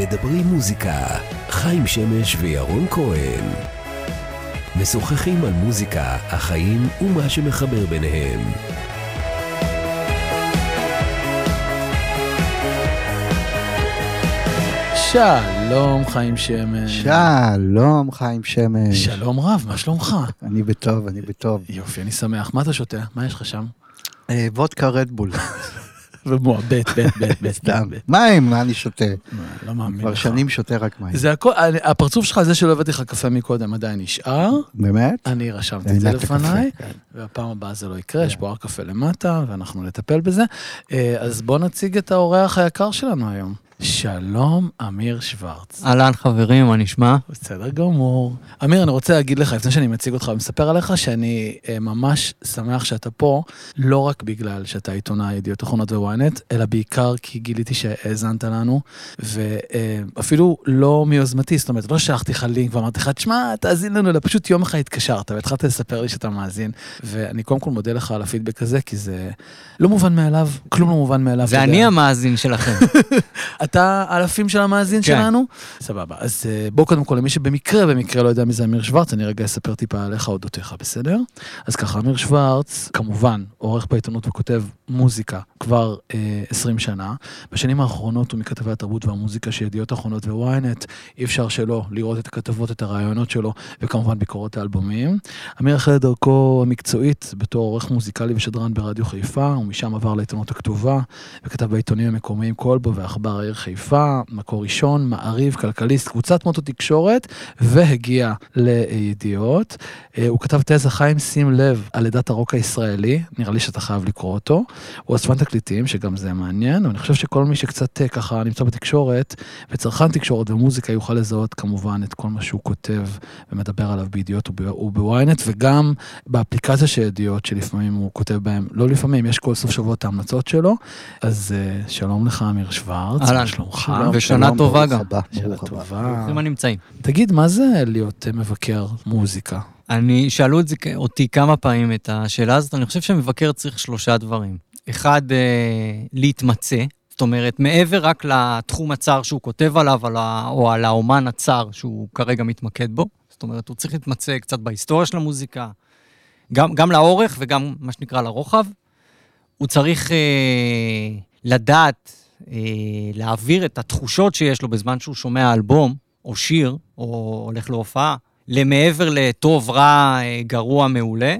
מדברים מוזיקה, חיים שמש וירון כהן. משוחחים על מוזיקה, החיים ומה שמחבר ביניהם. שלום, חיים שמש. שלום, חיים שמש. שלום רב, מה שלומך? אני בטוב, אני בטוב. יופי, אני שמח. מה אתה שותה? מה יש לך שם? אה, וודקה רדבול. ומוע, בית, בית, בית. סתם. מים, מה אני שותה? לא מאמין לך. כבר שנים שותה רק מים. זה הכל, הפרצוף שלך, זה שלא הבאתי לך קפה מקודם, עדיין נשאר. באמת? אני רשמתי את זה לפניי, כן. והפעם הבאה זה לא יקרה, יש פה רק קפה למטה, ואנחנו נטפל בזה. אה, אז בוא נציג את האורח היקר שלנו היום. שלום, אמיר שוורץ. אהלן חברים, מה נשמע? בסדר גמור. אמיר, אני רוצה להגיד לך, לפני שאני מציג אותך ומספר עליך, שאני אה, ממש שמח שאתה פה, לא רק בגלל שאתה עיתונאי ידיעות אחרונות וויינט, אלא בעיקר כי גיליתי שהאזנת לנו, ואפילו לא מיוזמתי, זאת אומרת, לא שלחתי לך לינק ואמרתי לך, תשמע, תאזין לנו, אלא פשוט יום אחד התקשרת והתחלת לספר לי שאתה מאזין, ואני קודם כל מודה לך על הפידבק הזה, כי זה לא מובן מאליו, כלום לא מובן מאליו. זה. אני המאזין שלכם. אתה אלפים של המאזין כן. שלנו? סבבה. אז אה, בוא קודם כל, למי שבמקרה, במקרה לא יודע מי זה אמיר שוורץ, אני רגע אספר טיפה עליך אודותיך, בסדר? אז ככה, אמיר שוורץ, כמובן, עורך בעיתונות וכותב מוזיקה כבר אה, 20 שנה. בשנים האחרונות הוא מכתבי התרבות והמוזיקה של ידיעות אחרונות וויינט. אי אפשר שלא לראות את הכתבות, את הרעיונות שלו, וכמובן ביקורות האלבומים. אמיר החל את דרכו המקצועית בתור עורך מוזיקלי ושדרן ברדיו חיפה, ומשם עבר לעיתונות הכתובה, וכתב בעיתונים המקומיים כלבו ועכבר העיר חיפה, מקור ראשון, מעריב, כלכליסט, קבוצת מוטו תקשורת, והגיע לידיעות. אה, הוא כתב תזה חיים שים לב על עדת הרוק הישראלי, נראה לי שאתה חייב לקרוא אותו. הוא אספן תקליטים, שגם זה מעניין, אבל אני חושב שכל מי שקצת אה, ככה נמצא בתקשורת, וצרכן תקשורת ומוזיקה יוכל לזהות כמובן את כל מה שהוא כותב ומדבר עליו בידיעות וב- ובוויינט, וגם באפליקציה של ידיעות, שלפעמים הוא כותב בהם, לא לפעמים, יש כל סוף שבוע את ההמלצות שלו. אז אה, שלום לך, אמיר שוורץ, אהלן. שלומך? ושנה טובה גם. הבא. טובה. ברוכים הנמצאים. תגיד, מה זה להיות אה, מבקר מוזיקה? אני, שאלו אותי כמה פעמים את השאלה הזאת, אני חושב שמבקר צריך שלושה דברים. אחד, אה, להתמצא, זאת אומרת, מעבר רק לתחום הצר שהוא כותב עליו, על ה, או על האומן הצר שהוא כרגע מתמקד בו, זאת אומרת, הוא צריך להתמצא קצת בהיסטוריה של המוזיקה, גם, גם לאורך וגם מה שנקרא לרוחב. הוא צריך אה, לדעת, אה, להעביר את התחושות שיש לו בזמן שהוא שומע אלבום, או שיר, או הולך להופעה, למעבר לטוב, רע, אה, גרוע, מעולה,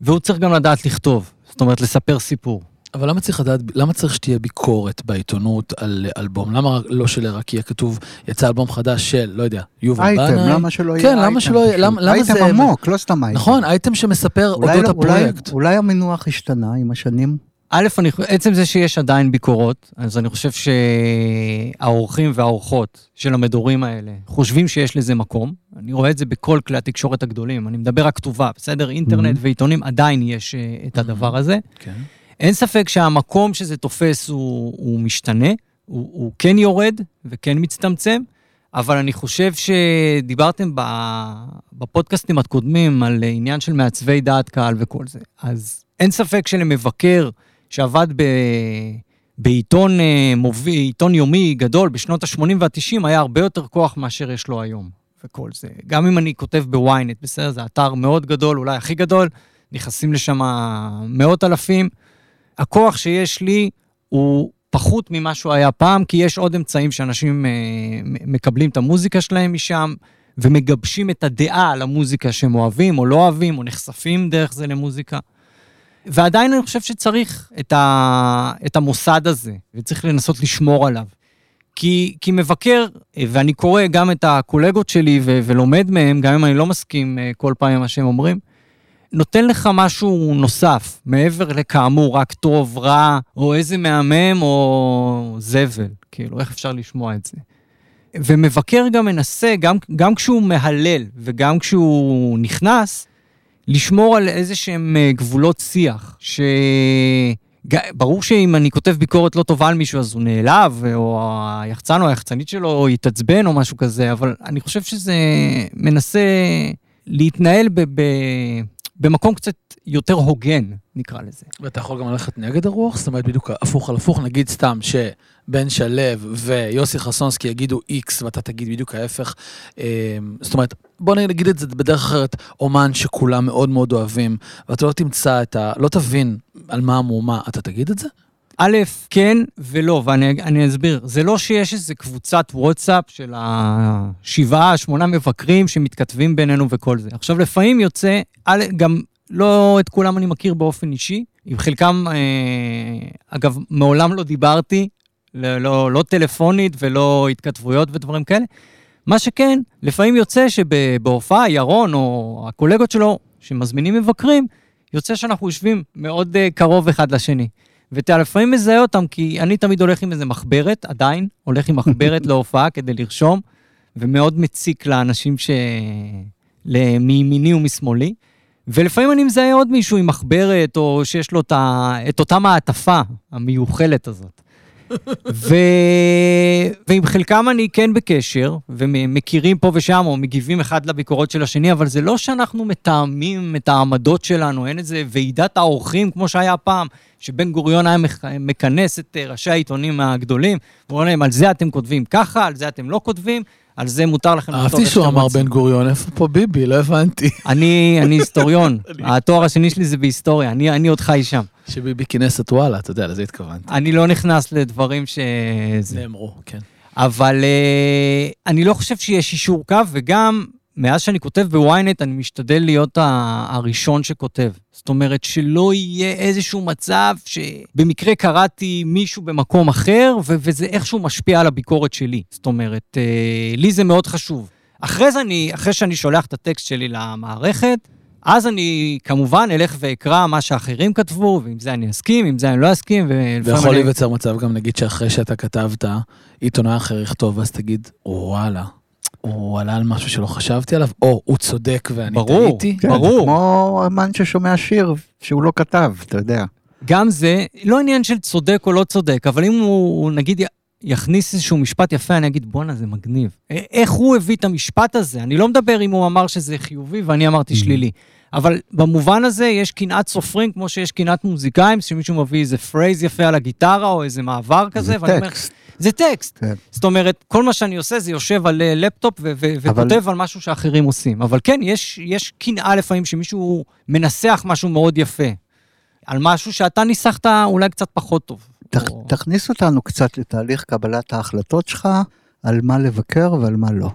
והוא צריך גם לדעת לכתוב, זאת אומרת, לספר סיפור. אבל למה צריך לדעת, למה צריך שתהיה ביקורת בעיתונות על אלבום? למה לא שלרק יהיה כתוב, יצא אלבום חדש של, לא יודע, יובל אייטם, בנאי? למה שלא יהיה כן, אייטם? למה שלא יהיה, למה- למה אייטם זה... עמוק, לא סתם אייטם. נכון, אייטם שמספר אולי אודות לא- אולי- הפרויקט. אולי המינוח השתנה עם השנים? א', אני, עצם זה שיש עדיין ביקורות, אז אני חושב שהאורחים והאורחות של המדורים האלה חושבים שיש לזה מקום. אני רואה את זה בכל כלי התקשורת הגדולים. אני מדבר רק כתובה, בסדר? אינטרנט Mhm. ועיתונים, עדיין יש אה, את הדבר הזה. כן. אין ספק שהמקום שזה תופס הוא, הוא משתנה, הוא, הוא כן יורד וכן מצטמצם, אבל אני חושב שדיברתם בפודקאסטים הקודמים על עניין של מעצבי דעת קהל וכל זה. אז אין ספק שלמבקר שעבד ב, בעיתון אה, מוביל, עיתון יומי גדול בשנות ה-80 וה-90, היה הרבה יותר כוח מאשר יש לו היום. וכל זה. גם אם אני כותב בוויינט, בסדר, זה אתר מאוד גדול, אולי הכי גדול, נכנסים לשם מאות אלפים. הכוח שיש לי הוא פחות ממה שהוא היה פעם, כי יש עוד אמצעים שאנשים אה, מקבלים את המוזיקה שלהם משם, ומגבשים את הדעה על המוזיקה שהם אוהבים או לא אוהבים, או נחשפים דרך זה למוזיקה. ועדיין אני חושב שצריך את, ה, את המוסד הזה, וצריך לנסות לשמור עליו. כי, כי מבקר, ואני קורא גם את הקולגות שלי ו, ולומד מהם, גם אם אני לא מסכים אה, כל פעם עם מה שהם אומרים, נותן לך משהו נוסף, מעבר לכאמור, רק טוב, רע, או איזה מהמם, או זבל. כאילו, איך אפשר לשמוע את זה? ומבקר גם מנסה, גם, גם כשהוא מהלל וגם כשהוא נכנס, לשמור על איזה שהם אה, גבולות שיח, ש... ברור שאם אני כותב ביקורת לא טובה על מישהו, אז הוא נעלב, או היחצן או היחצנית שלו יתעצבן או משהו כזה, אבל אני חושב שזה מנסה להתנהל ב- ב- במקום קצת יותר הוגן, נקרא לזה. ואתה יכול גם ללכת נגד הרוח? זאת אומרת, בדיוק הפוך על הפוך, נגיד סתם בן שלו ויוסי חסונסקי יגידו X ואתה תגיד בדיוק ההפך. אה, זאת אומרת, בוא נגיד את זה בדרך אחרת, אומן שכולם מאוד מאוד אוהבים, ואתה לא תמצא את ה... לא תבין על מה המהומה, אתה תגיד את זה? א', כן ולא, ואני אסביר. זה לא שיש איזו קבוצת וואטסאפ של השבעה, שמונה מבקרים שמתכתבים בינינו וכל זה. עכשיו, לפעמים יוצא, גם לא את כולם אני מכיר באופן אישי, עם חלקם, אה, אגב, מעולם לא דיברתי, לא, לא, לא טלפונית ולא התכתבויות ודברים כאלה. מה שכן, לפעמים יוצא שבהופעה, ירון או הקולגות שלו, שמזמינים מבקרים, יוצא שאנחנו יושבים מאוד uh, קרוב אחד לשני. ואתה לפעמים מזהה אותם, כי אני תמיד הולך עם איזה מחברת, עדיין, הולך עם מחברת להופעה כדי לרשום, ומאוד מציק לאנשים ש... מימיני ומשמאלי. ולפעמים אני מזהה עוד מישהו עם מחברת, או שיש לו את, ה... את אותה מעטפה המיוחלת הזאת. ו... ועם חלקם אני כן בקשר, ומכירים פה ושם, או מגיבים אחד לביקורות של השני, אבל זה לא שאנחנו מתאמים את העמדות שלנו, אין איזה ועידת האורחים כמו שהיה פעם, שבן גוריון היה מכנס את אה, ראשי העיתונים הגדולים, ואומר להם, על זה אתם כותבים ככה, על זה אתם לא כותבים. על זה מותר לכם לכתוב אהבתי שהוא אמר בן גוריון, איפה פה ביבי? לא הבנתי. אני היסטוריון, התואר השני שלי זה בהיסטוריה, אני עוד חי שם. שביבי כינס את וואלה, אתה יודע, לזה התכוונתי. אני לא נכנס לדברים ש... נאמרו, כן. אבל uh, אני לא חושב שיש אישור קו, וגם מאז שאני כותב בוויינט, אני משתדל להיות הראשון שכותב. זאת אומרת, שלא יהיה איזשהו מצב שבמקרה קראתי מישהו במקום אחר, ו- וזה איכשהו משפיע על הביקורת שלי. זאת אומרת, uh, לי זה מאוד חשוב. אחרי זה אני, אחרי שאני שולח את הטקסט שלי למערכת, אז אני כמובן אלך ואקרא מה שאחרים כתבו, ועם זה אני אסכים, עם זה אני לא אסכים, ויכול אני... להיווצר מצב גם, נגיד, שאחרי שאתה כתבת, עיתונאי אחר יכתוב, אז תגיד, וואלה, הוא עלה על משהו שלא חשבתי עליו, או הוא צודק ואני ברור, טעיתי. כן, ברור, ברור. כמו אמן ששומע שיר שהוא לא כתב, אתה יודע. גם זה, לא עניין של צודק או לא צודק, אבל אם הוא, נגיד, יכניס איזשהו משפט יפה, אני אגיד, בואנה, זה מגניב. איך הוא הביא את המשפט הזה? אני לא מדבר אם הוא אמר שזה חיובי ואני אמרתי mm-hmm. שלילי. אבל במובן הזה יש קנאת סופרים כמו שיש קנאת מוזיקאים, שמישהו מביא איזה phrase יפה על הגיטרה או איזה מעבר כזה, זה ואני טקסט. אומר, זה טקסט. כן. זאת אומרת, כל מה שאני עושה זה יושב על אה, לפטופ ו- ו- אבל... וכותב על משהו שאחרים עושים. אבל כן, יש, יש קנאה לפעמים שמישהו מנסח משהו מאוד יפה, על משהו שאתה ניסחת אולי קצת פחות טוב. ת, או... תכניס אותנו קצת לתהליך קבלת ההחלטות שלך, על מה לבקר ועל מה לא.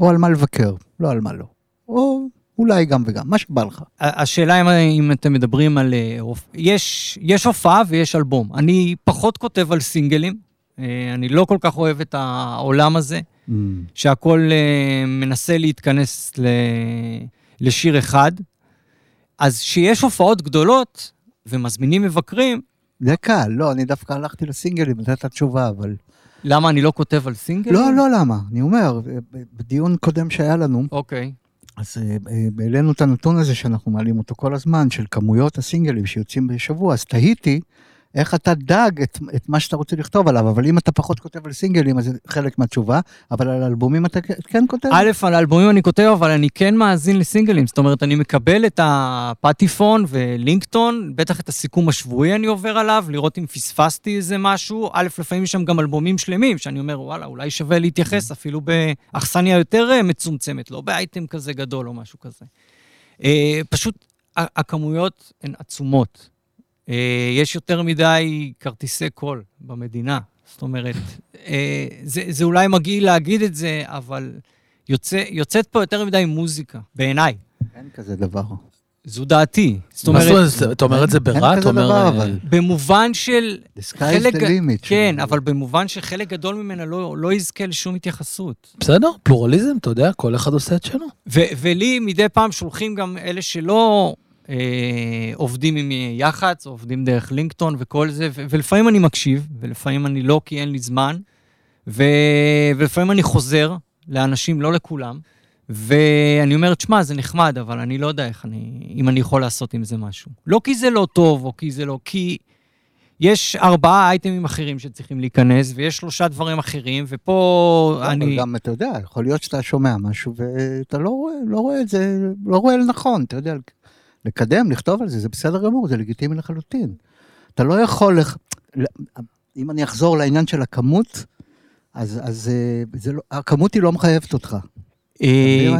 או על מה לבקר, לא על מה לא. או אולי גם וגם, מה שבא לך. השאלה אם, אם אתם מדברים על... אה, יש, יש הופעה ויש אלבום. אני פחות כותב על סינגלים, אה, אני לא כל כך אוהב את העולם הזה, mm. שהכל אה, מנסה להתכנס לשיר אחד. אז כשיש הופעות גדולות ומזמינים מבקרים... זה קל, לא, אני דווקא הלכתי לסינגלים, נתת את התשובה, אבל... למה אני לא כותב על סינגלים? לא, לא למה, אני אומר, בדיון קודם שהיה לנו, אוקיי. אז העלינו את הנתון הזה שאנחנו מעלים אותו כל הזמן, של כמויות הסינגלים שיוצאים בשבוע, אז תהיתי איך אתה דג את, את מה שאתה רוצה לכתוב עליו, אבל אם אתה פחות כותב על סינגלים, אז זה חלק מהתשובה, אבל על אלבומים אתה כן כותב? א', על אלבומים אני כותב, אבל אני כן מאזין לסינגלים. זאת אומרת, אני מקבל את הפטיפון ולינקטון, בטח את הסיכום השבועי אני עובר עליו, לראות אם פספסתי איזה משהו. א', לפעמים יש שם גם אלבומים שלמים, שאני אומר, וואלה, אולי שווה להתייחס אפילו באכסניה יותר אה, מצומצמת, לא באייטם כזה גדול או משהו כזה. אה, פשוט הכמויות הן עצומות. אה, יש יותר מדי כרטיסי קול במדינה. זאת אומרת, אה, זה, זה אולי מגעיל להגיד את זה, אבל יוצא, יוצאת פה יותר מדי מוזיקה, בעיניי. אין כזה דבר. זו דעתי. זאת אומרת... אתה אומר את זה ברע? אין כזה דבר, אבל... במובן של... The sky is the limit. כן, אבל במובן שחלק גדול ממנה לא, לא יזכה לשום התייחסות. בסדר, פלורליזם, אתה יודע, כל אחד עושה את שלו. ולי מדי פעם שולחים גם אלה שלא אה, עובדים עם יח"צ, עובדים דרך לינקטון וכל זה, ו- ולפעמים אני מקשיב, ולפעמים אני לא, כי אין לי זמן, ו- ולפעמים אני חוזר לאנשים, לא לכולם, ואני אומר, תשמע, זה נחמד, אבל אני לא יודע איך אני, אם אני יכול לעשות עם זה משהו. לא כי זה לא טוב, או כי זה לא... כי יש ארבעה אייטמים אחרים שצריכים להיכנס, ויש שלושה דברים אחרים, ופה לא, אני... אבל גם, אתה יודע, יכול להיות שאתה שומע משהו, ואתה לא רואה, לא רואה את זה, לא רואה לנכון, אתה יודע, לקדם, לכתוב על זה, זה בסדר גמור, זה לגיטימי לחלוטין. אתה לא יכול... לח... אם אני אחזור לעניין של הכמות, אז, אז אה, זה לא, הכמות היא לא מחייבת אותך.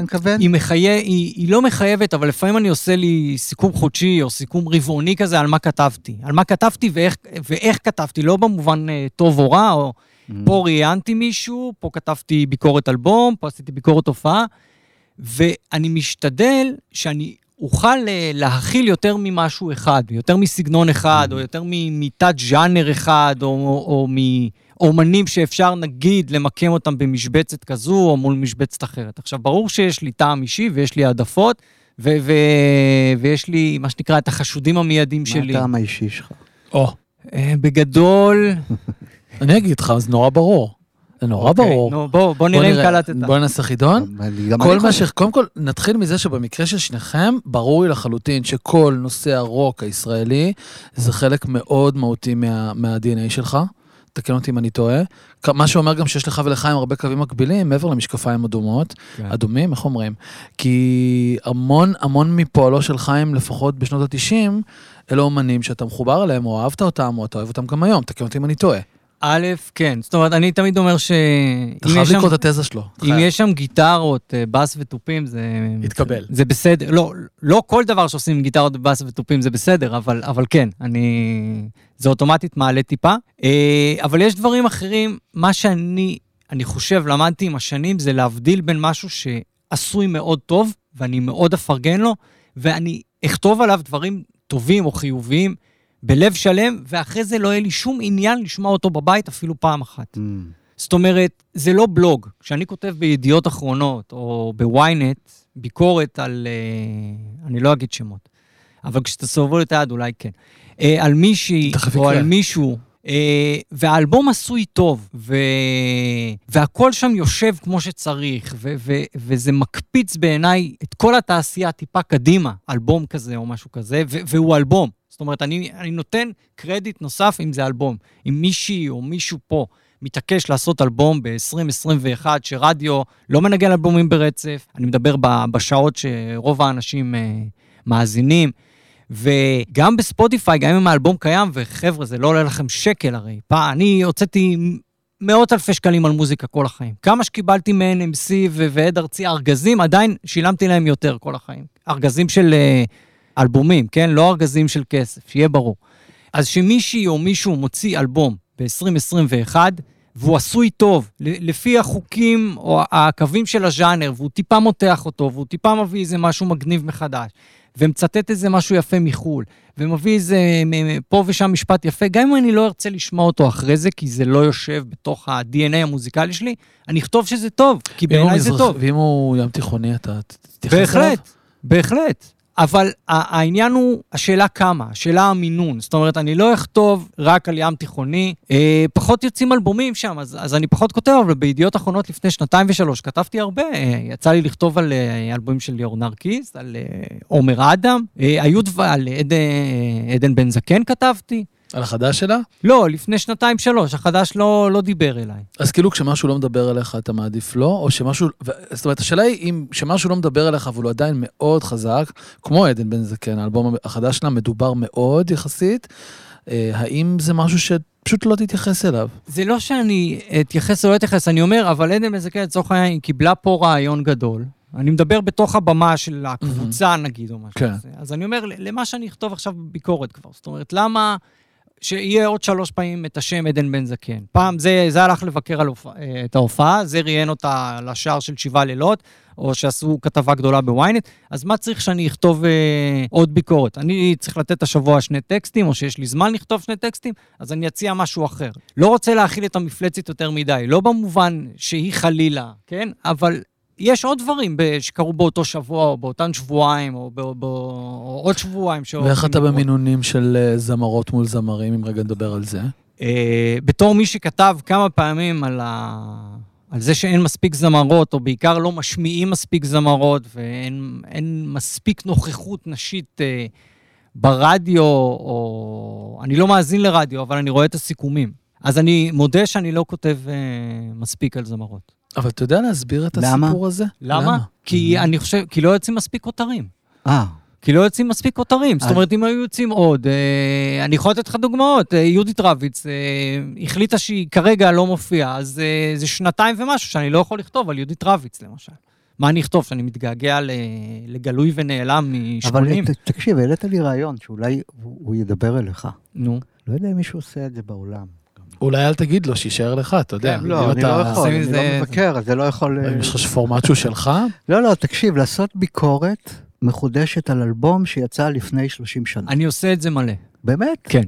מתכוון? היא, מחי... היא, היא לא מחייבת, אבל לפעמים אני עושה לי סיכום חודשי או סיכום רבעוני כזה על מה כתבתי. על מה כתבתי ואיך, ואיך כתבתי, לא במובן אה, טוב או רע, או Mm. פה ראיינתי מישהו, פה כתבתי ביקורת אלבום, פה עשיתי ביקורת הופעה, ואני משתדל שאני אוכל אה, להכיל יותר ממשהו אחד, יותר מסגנון אחד, או יותר מ- מתת ז'אנר אחד, או, או, או מאומנים שאפשר נגיד למקם אותם במשבצת כזו או מול משבצת אחרת. עכשיו, ברור שיש לי טעם אישי ויש לי העדפות, ו- ו- ויש לי, מה שנקרא, את החשודים המיידיים מה שלי. הטעם האישי שלך? או, אה, בגדול... אני אגיד לך, זה נורא ברור. זה נורא אוקיי, ברור. נו, בוא, בוא נראה אם קלטת. בוא נעשה חידון. כל מה ש... קודם כל, נתחיל מזה שבמקרה של שניכם, ברור לי לחלוטין שכל נושא הרוק הישראלי זה חלק מאוד מהותי מה, מה-DNA שלך. תקן אותי אם אני טועה. מה שאומר גם שיש לך ולחיים הרבה קווים מקבילים, מעבר למשקפיים אדומות, כן. אדומים, איך אומרים? כי המון המון מפועלו של חיים, לפחות בשנות ה-90, אלה אומנים שאתה מחובר אליהם, או אהבת אותם, או אתה אוהב אותם גם היום, תקן אותי אם אני טועה. א', כן. זאת אומרת, אני תמיד אומר ש... אתה חייב לקרוא את התזה שלו. אם. יש שם גיטרות, אה, בס ותופים, זה... יתקבל. זה בסדר. לא, לא כל דבר שעושים עם גיטרות, בס ותופים זה בסדר, אבל, אבל כן, אני... זה אוטומטית מעלה טיפה. אה, אבל יש דברים אחרים, מה שאני, אני חושב, למדתי עם השנים, זה להבדיל בין משהו שעשוי מאוד טוב, ואני מאוד אפרגן לו, ואני אכתוב עליו דברים טובים או חיוביים, בלב שלם, ואחרי זה לא יהיה לי שום עניין לשמוע אותו בבית אפילו פעם אחת. Mm. זאת אומרת, זה לא בלוג. כשאני כותב בידיעות אחרונות או בוויינט ביקורת על, אה, אני לא אגיד שמות, אבל כשתסובבו את היד אולי כן, אה, על מישהי או. על מישהו, אה, והאלבום עשוי טוב, ו... והכל שם יושב כמו שצריך, ו... ו... וזה מקפיץ בעיניי את כל התעשייה טיפה קדימה, אלבום כזה או משהו כזה, ו... והוא אלבום. זאת אומרת, אני, אני נותן קרדיט נוסף אם זה אלבום. אם מישהי או מישהו פה מתעקש לעשות אלבום ב-2021, שרדיו לא מנגן אלבומים ברצף, אני מדבר בשעות שרוב האנשים אה, מאזינים, וגם בספוטיפיי, גם אם האלבום קיים, וחבר'ה, זה לא עולה לכם שקל הרי. פעם, אני הוצאתי מאות אלפי שקלים על מוזיקה כל החיים. כמה שקיבלתי מ-NMC ו- ועד ארצי ארגזים, עדיין שילמתי להם יותר כל החיים. ארגזים של אה, אלבומים, כן? לא ארגזים של כסף, שיהיה ברור. אז שמישהי או מישהו מוציא אלבום ב-2021, והוא עשוי טוב, לפי החוקים או הקווים של הז'אנר, והוא טיפה מותח אותו, והוא טיפה מביא איזה משהו מגניב מחדש, ומצטט איזה משהו יפה מחו"ל, ומביא איזה פה ושם משפט יפה, גם אם אני לא ארצה לשמוע אותו אחרי זה, כי זה לא יושב בתוך ה-DNA המוזיקלי שלי, אני אכתוב שזה טוב, כי בעיניי זה מזרח- טוב. ואם הוא ים תיכוני, אתה תתייחס אליו? בהחלט, בהחלט. אבל העניין הוא, השאלה כמה, השאלה המינון. זאת אומרת, אני לא אכתוב רק על ים תיכוני, אה, פחות יוצאים אלבומים שם, אז, אז אני פחות כותב, אבל בידיעות אחרונות לפני שנתיים ושלוש כתבתי הרבה. אה, יצא לי לכתוב על אה, אלבומים של ליאור נרקיס, על אה, עומר אדם, אה, היו דבר, על עד, אה, עדן בן זקן כתבתי. על החדש שלה? לא, לפני שנתיים-שלוש, החדש לא, לא דיבר אליי. אז כאילו כשמשהו לא מדבר אליך אתה מעדיף לא, או שמשהו, ו- זאת אומרת השאלה היא אם כשמשהו לא מדבר אליך אבל הוא עדיין מאוד חזק, כמו עדן בן זקן, האלבום החדש שלה מדובר מאוד יחסית, אה, האם זה משהו שפשוט לא תתייחס אליו? זה לא שאני אתייחס או לא אתייחס, אני אומר, אבל עדן מזכה לצורך העניין, היא קיבלה פה רעיון גדול. אני מדבר בתוך הבמה של הקבוצה, נגיד, או משהו כן. כזה. אז אני אומר, למה שאני אכתוב עכשיו ביקורת כבר? זאת אומרת, למה שיהיה עוד שלוש פעמים את השם עדן בן זקן? פעם זה, זה הלך לבקר על. אה, את ההופעה, זה ראיין אותה לשער של שבעה לילות, או שעשו כתבה גדולה בוויינט, אז מה צריך שאני אכתוב אה, עוד ביקורת? אני צריך לתת השבוע שני טקסטים, או שיש לי זמן לכתוב שני טקסטים, אז אני אציע משהו אחר. לא רוצה להכיל את המפלצת יותר מדי, לא במובן שהיא חלילה, כן? אבל יש עוד דברים שקרו באותו שבוע, או באותן שבועיים, או, ב- ב- או עוד שבועיים. ואיך אתה. במינונים של אה, זמרות מול זמרים, אם רגע נדבר על זה? אה, בתור מי שכתב כמה פעמים על, ה... על זה שאין מספיק זמרות, או בעיקר לא משמיעים מספיק זמרות, ואין אין מספיק נוכחות נשית אה, ברדיו, או... אני לא מאזין לרדיו, אבל אני רואה את הסיכומים. אז אני מודה שאני לא כותב אה, מספיק על זמרות. אבל אתה יודע להסביר את למה? הסיפור הזה? למה? כי אני חושב, כי לא יוצאים מספיק כותרים. אה, כי לא יוצאים מספיק כותרים. זאת אומרת, אם היו יוצאים עוד, אה, אני יכול לתת לך דוגמאות. אה, יהודית רביץ אה, החליטה שהיא כרגע לא מופיעה, אז אה, זה שנתיים ומשהו שאני לא יכול לכתוב על יהודית רביץ, למשל. מה אני אכתוב, שאני מתגעגע ל- לגלוי ונעלם אבל מ-80? ת- תקשיב, העלית לי רעיון שאולי הוא הוא ידבר אליך. נו. לא יודע אם מישהו עושה את זה בעולם. אולי אל תגיד לו, שיישאר לך, אתה יודע. אם לא, אני אתה- לא יכול, אני לא מבקר, זה לא יכול... אם יש לך פורמט שהוא שלך, לא, לא, תקשיב, לעשות ביקורת מחודשת על אלבום שיצא לפני 30 שנה. אני עושה את זה מלא. באמת? כן.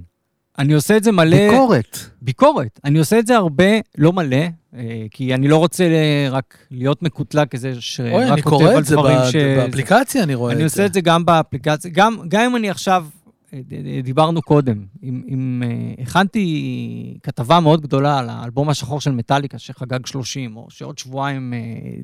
אני עושה את זה מלא... ביקורת. ביקורת. אני עושה את זה הרבה, לא מלא, אה, כי אני לא רוצה אה, רק להיות מקוטלג כזה אוי, שרק אני כותב קורא על את זה דברים ב- ש... באפליקציה, אני רואה את זה. אני עושה את זה גם באפליקציה, גם, גם אם אני עכשיו, אה, דיברנו קודם, אם, אם אה, הכנתי כתבה מאוד גדולה על האלבום השחור של מטאליקה שחגג 30, או שעוד שבועיים אה,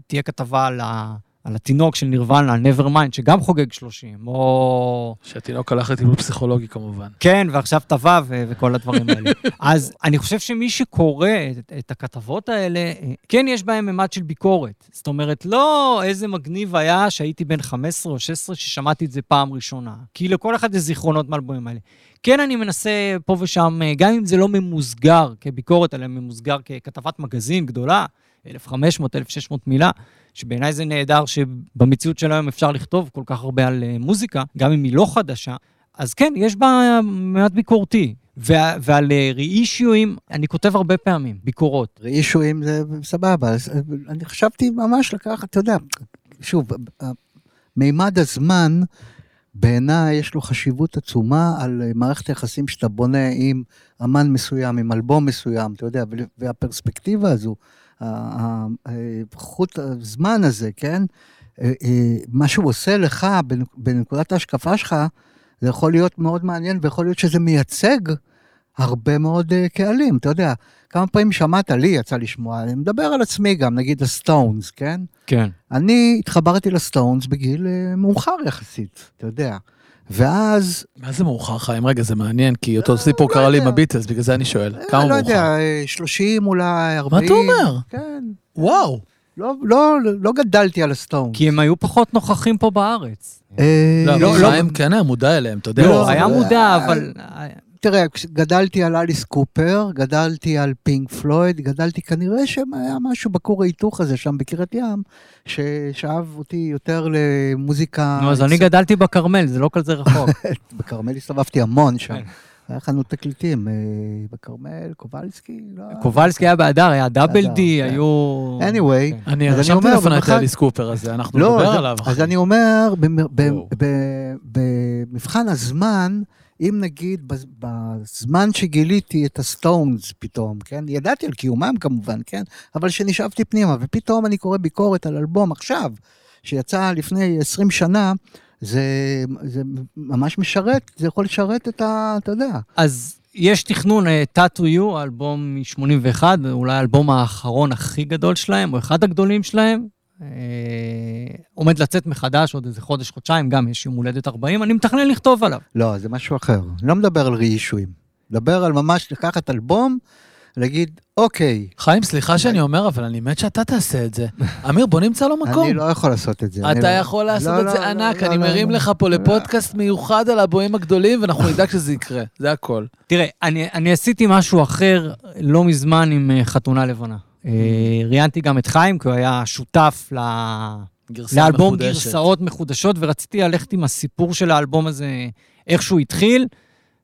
תהיה כתבה על, ה, על התינוק של נירוונה, על Nevermind, שגם חוגג 30, או... שהתינוק הלך לטיפול פסיכולוגי כמובן. כן, ועכשיו טבע ו- וכל הדברים האלה. אז אני חושב שמי שקורא את, את הכתבות האלה, אה, כן יש בהם ממד של ביקורת. זאת אומרת, לא איזה מגניב היה שהייתי בן 15 או 16 ששמעתי את זה פעם ראשונה. כי לכל אחד יש זיכרונות מהאלבומים האלה. כן, אני מנסה פה ושם, אה, גם אם זה לא ממוסגר כביקורת, אלא ממוסגר ככתבת מגזין גדולה, 1,500, 1,600 מילה, שבעיניי זה נהדר שבמציאות של היום אפשר לכתוב כל כך הרבה על אה, מוזיקה, גם אם היא לא חדשה. אז כן, יש בה מעט ביקורתי. וה, ועל ריאישואים, אני כותב הרבה פעמים, ביקורות. אישויים זה סבבה, אה, אני חשבתי ממש לקחת, אתה יודע, שוב, אה, מימד הזמן, בעיניי יש לו חשיבות עצומה על אה, מערכת היחסים שאתה בונה עם אמן מסוים, עם אלבום מסוים, אתה יודע, והפרספקטיבה הזו, אה, חוט הזמן הזה, כן? אה, אה, מה שהוא עושה לך בנק- בנקודת ההשקפה שלך, זה יכול להיות מאוד מעניין, ויכול להיות שזה מייצג הרבה מאוד uh, קהלים, אתה יודע, כמה פעמים שמעת, לי יצא לשמוע, אני מדבר על עצמי גם, נגיד הסטונס, כן? כן. אני התחברתי לסטונס בגיל מאוחר יחסית, אתה יודע. ואז, מה זה מאוחר חיים? רגע, זה מעניין, כי אותו לא סיפור קרה לי עם יודע. הביטלס, בגלל זה אני שואל. אה, כמה לא מאוחר? יודע, אה, 30 אולי, 40. מה אתה אומר? כן. וואו. לא, לא, לא גדלתי על הסטונס. כי הם היו פחות נוכחים פה בארץ. אה, לא, לא, אבל לא. חיים כן היה מודע אליהם, אתה יודע. לא, לא, היה מודע, אבל... תראה, גדלתי על אליס קופר, גדלתי על פינק פלויד, גדלתי כנראה שהיה משהו בכור ההיתוך הזה שם בקריית ים, ששאב אותי יותר למוזיקה... נו, אז אני גדלתי בכרמל, זה לא כזה רחוק. בכרמל הסתובבתי המון שם. כן. היה לנו תקליטים אה, בכרמל, קובלסקי, לא... קובלסקי היה באדר, היה דאבל די, כן. היו... anyway, כן. אני אז אני רשמתי אומר, לפניי את אליס קופר הזה, אנחנו לא, נדבר עליו. אז. אני אומר, במבחן הזמן, אם נגיד בז- בזמן שגיליתי את הסטונס פתאום, כן? ידעתי על קיומם כמובן, כן? אבל שנשאבתי פנימה, ופתאום אני קורא ביקורת על אלבום עכשיו, שיצא לפני 20 שנה, זה, זה ממש משרת, זה יכול לשרת את ה... אתה יודע. אז יש תכנון, אה, Tattoo You, האלבום מ-81, אולי האלבום האחרון הכי גדול שלהם, או אחד הגדולים שלהם. אה, עומד לצאת מחדש עוד איזה חודש, חודשיים, גם יש יום הולדת 40, אני מתכנן לכתוב עליו. לא, זה משהו אחר. אני לא מדבר על ריאישויים. מדבר על ממש לקחת אלבום, להגיד, אוקיי, חיים, סליחה שאני אומר, אבל אני מת שאתה תעשה את זה. אמיר, בוא נמצא לו מקום. אני לא יכול לעשות את זה. אתה לא- יכול לעשות לא, את זה לא, ענק, אני מרים. לך פה לפודקאסט מיוחד על הבוהים הגדולים, ואנחנו נדאג שזה יקרה, זה הכל. תראה, אני, אני עשיתי משהו אחר לא מזמן עם אה, חתונה לבנה. אה, ראיינתי גם את חיים, כי הוא היה שותף ל... גרסה לאלבום מחודשת. גרסאות מחודשות, ורציתי ללכת עם הסיפור של האלבום הזה, איך שהוא התחיל,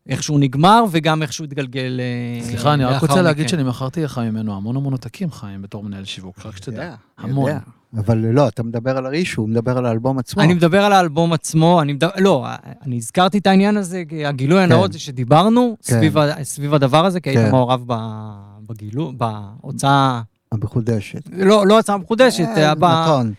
איך שהוא נגמר, וגם איך שהוא התגלגל אה, סליחה, אני רק רוצה להגיד. שאני מכרתי לך ממנו המון המון עותקים, חיים, בתור מנהל שיווק, רק שתדע. המון. אבל לא, אתה מדבר על הרישו, הוא מדבר על האלבום עצמו. אני מדבר על האלבום עצמו, אני מדבר, לא, אני הזכרתי את העניין הזה, הגילוי הנאות זה שדיברנו כן. סביב, סביב הדבר הזה, כי כן. היית מעורב ב- בגילוי, בהוצאה, המחודשת. לא, לא הצעה מחודשת, אה, ב- נכון.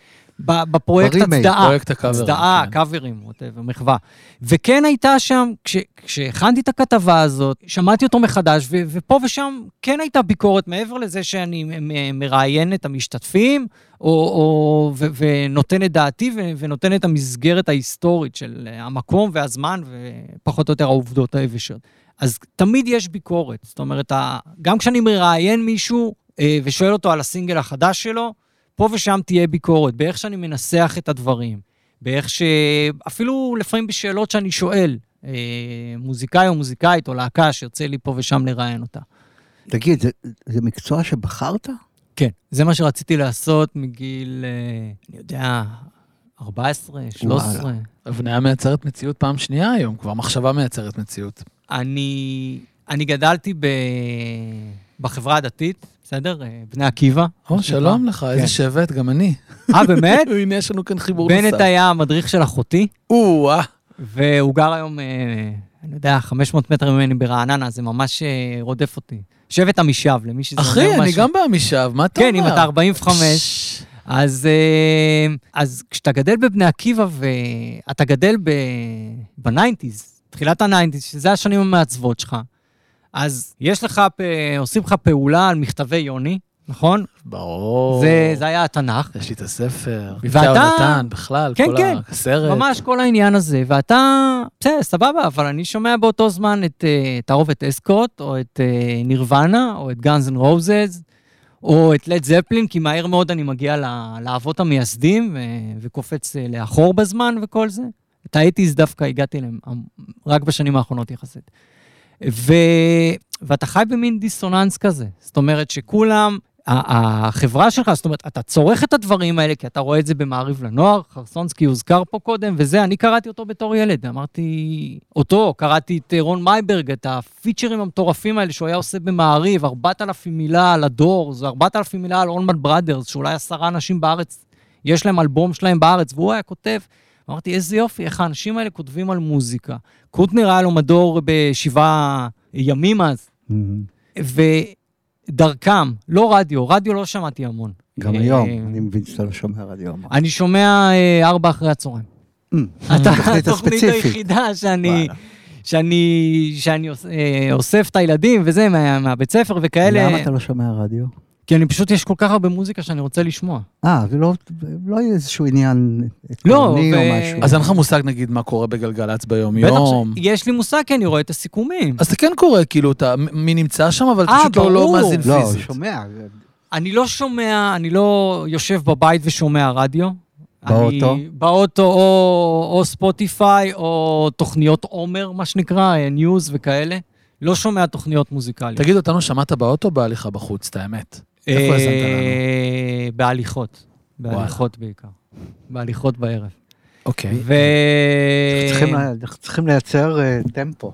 ב- בפרויקט הצדעה. פרויקט הקאברים. הצדעה, כן. קאברים, ווטאבר, מחווה. וכן הייתה שם, כש, כשהכנתי את הכתבה הזאת, שמעתי אותו מחדש, ו, ופה ושם כן הייתה ביקורת, מעבר לזה שאני מראיין את המשתתפים, או, או, ו, ונותן את דעתי, ו, ונותן את המסגרת ההיסטורית של המקום והזמן, ופחות או יותר העובדות היבשות. אז תמיד יש ביקורת. זאת אומרת, גם כשאני מראיין מישהו אה, ושואל אותו על הסינגל החדש שלו, פה ושם תהיה ביקורת, באיך שאני מנסח את הדברים, באיך ש... אפילו לפעמים בשאלות שאני שואל, אה, מוזיקאי או מוזיקאית או להקה שיוצא לי פה ושם לראיין אותה. תגיד, זה, זה מקצוע שבחרת? כן, זה מה שרציתי לעשות מגיל, אה, אני יודע, 14, 13. וואלה. הבניה מייצרת מציאות פעם שנייה היום, כבר מחשבה מייצרת מציאות. אני, אני גדלתי ב... בחברה הדתית, בסדר? אה, בני עקיבא. או. שלום לך, איזה כן. שבט, גם אני. אה, באמת? הנה, יש לנו כאן חיבור נוסף. בנט היה המדריך של אחותי, או-אה. והוא גר היום, אה, אני יודע, 500 מטר ממני ברעננה, זה ממש אה, רודף אותי. שבט עמישב, למי שזה אומר משהו. אחי, אני גם בעמישב, מה אתה כן, אומר? אם אתה 45, פש, אז, אז כשאתה גדל בבני עקיבא ואתה גדל ב nineties, תחילת ה nineties, שזה השנים המעצבות שלך, אז יש לך, פ- עושים לך פעולה על מכתבי יוני, נכון? ברור. זה, זה היה התנ"ך. יש לי את הספר. ואתה- יונתן, בכלל, כן, כל כן. הסרט. ממש כל העניין הזה, ואתה, בסדר, סבבה, אבל אני שומע באותו זמן את אה, תערובת אסקוט, או את אה, נירוונה, או את גאנז אנד רוזז, או את לד זפלין, כי מהר מאוד אני מגיע לאבות המייסדים, וקופץ אה, לאחור בזמן וכל זה. את ה eighties דווקא הגעתי אליהם אה, רק בשנים האחרונות יחסית. ו... ואתה חי במין דיסוננס כזה. זאת אומרת שכולם, החברה שלך, זאת אומרת, אתה צורך את הדברים האלה, כי אתה רואה את זה במעריב לנוער, חרסונסקי הוזכר פה קודם, וזה, אני קראתי אותו בתור ילד, אמרתי, אותו, קראתי את רון מייברג, את הפיצ'רים המטורפים האלה שהוא היה עושה במעריב, 4,000 מילה על הדור, זה 4,000 מילה על אולמן בראדרס, שאולי עשרה אנשים בארץ, יש להם אלבום שלהם בארץ, והוא היה כותב, אמרתי, איזה יופי, איך האנשים האלה כותבים על מוזיקה. קוטנר היה לו מדור בשבעה ימים אז, ודרכם, לא רדיו, רדיו לא שמעתי המון. גם אה, היום, אני מבין שאתה לא שומע רדיו. אמר. אני שומע אה, ארבע אחרי הצהריים. Mm, אתה התוכנית. היחידה שאני. שאני, שאני אוס- אה, אוסף את הילדים וזה מה- מהבית ספר וכאלה, למה אתה לא שומע רדיו? כי אני פשוט, יש כל כך הרבה מוזיקה שאני רוצה לשמוע. אה, ולא לא יהיה איזשהו עניין לא, עקרוני או ו- משהו. אז אין לך מושג, נגיד, מה קורה בגלגלצ ביום בטח יום. שיש לי מושג, כי אני רואה את הסיכומים. אז אתה כן קורא, כאילו, אתה, מי נמצא שם, אבל אתה אה, פשוט לא- לא ברור. מאזין לא, פיזית. שומע. אני לא שומע, אני לא יושב בבית ושומע רדיו. באוטו? אני, באוטו או, או ספוטיפיי, או תוכניות עומר, מה שנקרא, אה, news וכאלה. לא שומע תוכניות מוזיקליות. תגיד, אותנו שמעת באוטו או בהליכה בחוץ, את האמת? איפה האזנת אה, בהליכות. וואלה. בהליכות בעיקר. בהליכות בערב. אוקיי. ו... אנחנו צריכים לייצר אה, טמפו.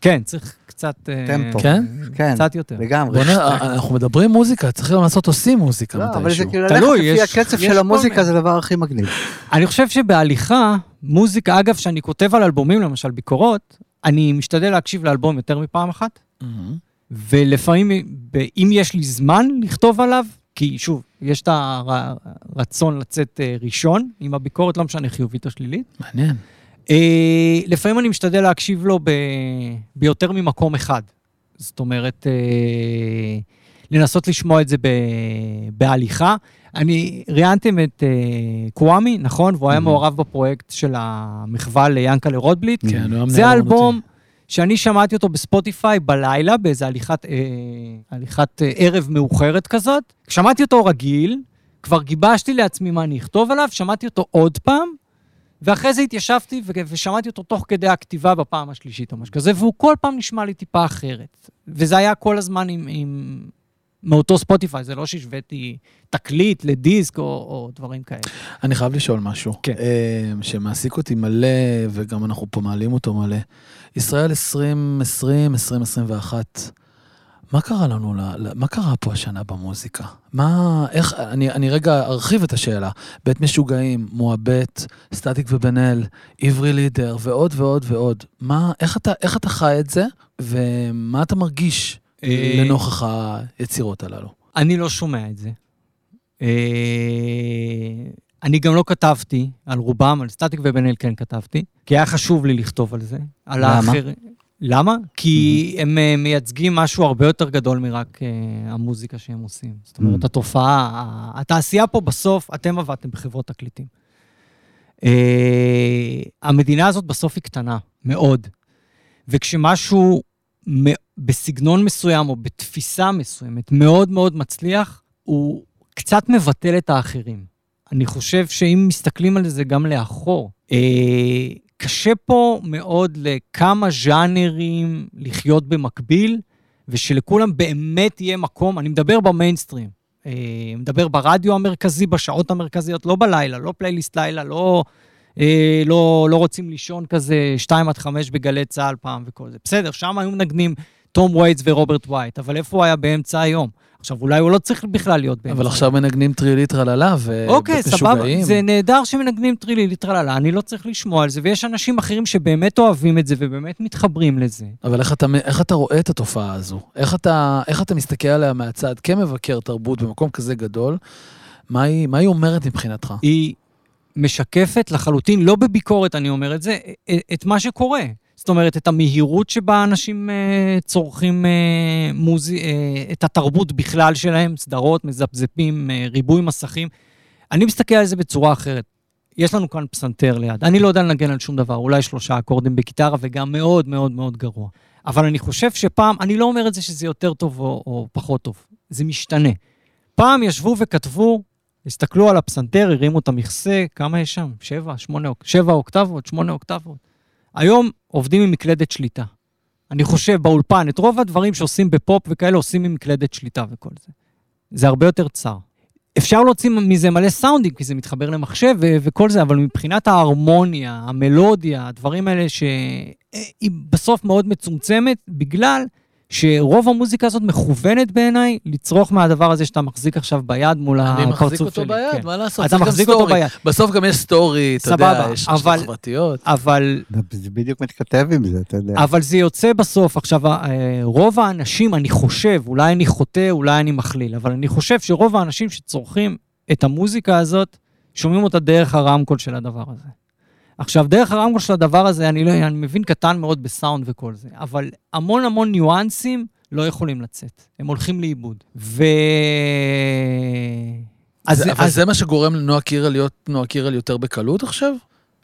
כן, צריך קצת... אה, טמפו. כן? כן, קצת יותר. לגמרי. אנחנו מדברים מוזיקה, צריך גם לעשות עושים מוזיקה לא, אבל זה מתישהו. כאילו ללכת לפי יש- הקצב של המוזיקה. זה הדבר הכי מגניב. אני חושב שבהליכה, מוזיקה, אגב, שאני כותב על אלבומים, למשל ביקורות, אני משתדל להקשיב לאלבום יותר מפעם אחת. ולפעמים, אם יש לי זמן לכתוב עליו, כי שוב, יש את הרצון לצאת אה, ראשון עם הביקורת, לא משנה חיובית או שלילית, מעניין. אה, לפעמים אני משתדל להקשיב לו ב... ביותר ממקום אחד. זאת אומרת, אה, לנסות לשמוע את זה ב... בהליכה. אני, ראיינתם את אה, קוואמי, נכון? והוא היה Mhm. מעורב בפרויקט של המחווה ליאנקלה רוטבליט. כן, הוא היה מנהל זה האלבום אומנותי. שאני שמעתי אותו בספוטיפיי בלילה, באיזה הליכת, אה, הליכת אה, ערב מאוחרת כזאת. שמעתי אותו רגיל, כבר גיבשתי לעצמי מה אני אכתוב עליו, שמעתי אותו עוד פעם, ואחרי זה התיישבתי ושמעתי אותו תוך כדי הכתיבה בפעם השלישית או משהו כזה, והוא כל פעם נשמע לי טיפה אחרת. וזה היה כל הזמן עם... עם... מאותו ספוטיפיי, זה לא שהשוויתי תקליט לדיסק או, או דברים כאלה. אני חייב לשאול משהו. כן. אה, שמעסיק אותי מלא, וגם אנחנו פה מעלים אותו מלא. ישראל 2020, 2021, מה קרה לנו, מה קרה פה השנה במוזיקה? מה, איך, אני, אני רגע ארחיב את השאלה. בית משוגעים, מועבט, סטטיק ובן אל, עברי לידר, ועוד ועוד ועוד. מה, איך אתה, איך אתה חי את זה, ומה אתה מרגיש לנוכח היצירות הללו? אני לא שומע את זה. אה, אני גם לא כתבתי על רובם, על סטטיק ובן אל כן כתבתי, כי היה חשוב לי לכתוב על זה. על למה? האחר... למה? כי הם אה, מייצגים משהו הרבה יותר גדול מרק אה, המוזיקה שהם עושים. זאת אומרת, Mm. התופעה, התעשייה פה בסוף, אתם עבדתם בחברות תקליטים. אה, המדינה הזאת בסוף היא קטנה, מאוד. וכשמשהו בסגנון מסוים או בתפיסה מסוימת מאוד מאוד מצליח, הוא קצת מבטל את האחרים. אני חושב שאם מסתכלים על זה גם לאחור, אה, קשה פה מאוד לכמה ז'אנרים לחיות במקביל, ושלכולם באמת יהיה מקום, אני מדבר במיינסטרים, אה, מדבר ברדיו המרכזי, בשעות המרכזיות, לא בלילה, לא פלייליסט לילה, לא, אה, לא, לא רוצים לישון כזה 2 עד 5 בגלי צה"ל פעם וכל זה. בסדר, שם היו מנגנים תום וייטס ורוברט וייט, אבל איפה הוא היה באמצע היום? עכשיו, אולי הוא לא צריך בכלל להיות באמצע. אבל עכשיו מנגנים טרילי טרללה אוקיי, סבבה, ומשוגעים. זה נהדר שמנגנים טרילי טרללה, אני לא צריך לשמוע על זה, ויש אנשים אחרים שבאמת אוהבים את זה ובאמת מתחברים לזה. אבל איך אתה, איך אתה רואה את התופעה הזו? איך אתה, איך אתה מסתכל עליה מהצד כמבקר תרבות במקום כזה גדול? מה היא, מה היא אומרת מבחינתך? היא משקפת לחלוטין, לא בביקורת אני אומר את זה, את מה שקורה. זאת אומרת, את המהירות שבה אנשים אה, צורכים אה, מוזי, אה, את התרבות בכלל שלהם, סדרות, מזפזפים, אה, ריבוי מסכים. אני מסתכל על זה בצורה אחרת. יש לנו כאן פסנתר ליד. אני לא יודע לנגן על שום דבר, אולי שלושה אקורדים בגיטרה, וגם מאוד מאוד מאוד גרוע. אבל אני חושב שפעם, אני לא אומר את זה שזה יותר טוב או, או פחות טוב, זה משתנה. פעם ישבו וכתבו, הסתכלו על הפסנתר, הרימו את המכסה, כמה יש שם? שבע, שמונה, שבע אוקטבות, שמונה אוקטבות. היום עובדים עם מקלדת שליטה. אני חושב באולפן, את רוב הדברים שעושים בפופ וכאלה עושים עם מקלדת שליטה וכל זה. זה הרבה יותר צר. אפשר להוציא מזה מלא סאונדים, כי זה מתחבר למחשב וכל זה, אבל מבחינת ההרמוניה, המלודיה, הדברים האלה שהיא בסוף מאוד מצומצמת, בגלל שרוב המוזיקה הזאת מכוונת בעיניי לצרוך מהדבר הזה שאתה מחזיק עכשיו ביד מול אני הפרצוף שלי. מחזיק אותו ביד, כן. מה לעשות? אתה מחזיק אותו. ביד. בסוף גם יש סטורי, אתה יודע, סבבה, יש אבל- רשתות חברתיות. אבל זה בדיוק מתכתב עם זה, אתה יודע. אבל זה יוצא בסוף. עכשיו, אה, רוב האנשים, אני חושב, אולי אני חוטא, אולי אני מכליל, אבל אני חושב שרוב האנשים שצורכים את המוזיקה הזאת, שומעים אותה דרך הרמקול של הדבר הזה. עכשיו, דרך הרמקול של הדבר הזה, אני, לא, אני מבין קטן מאוד בסאונד וכל זה, אבל המון המון ניואנסים לא יכולים לצאת. הם הולכים לאיבוד. ו... אז, זה- אבל אז זה מה שגורם לנועה קירל להיות נועה קירל יותר בקלות עכשיו?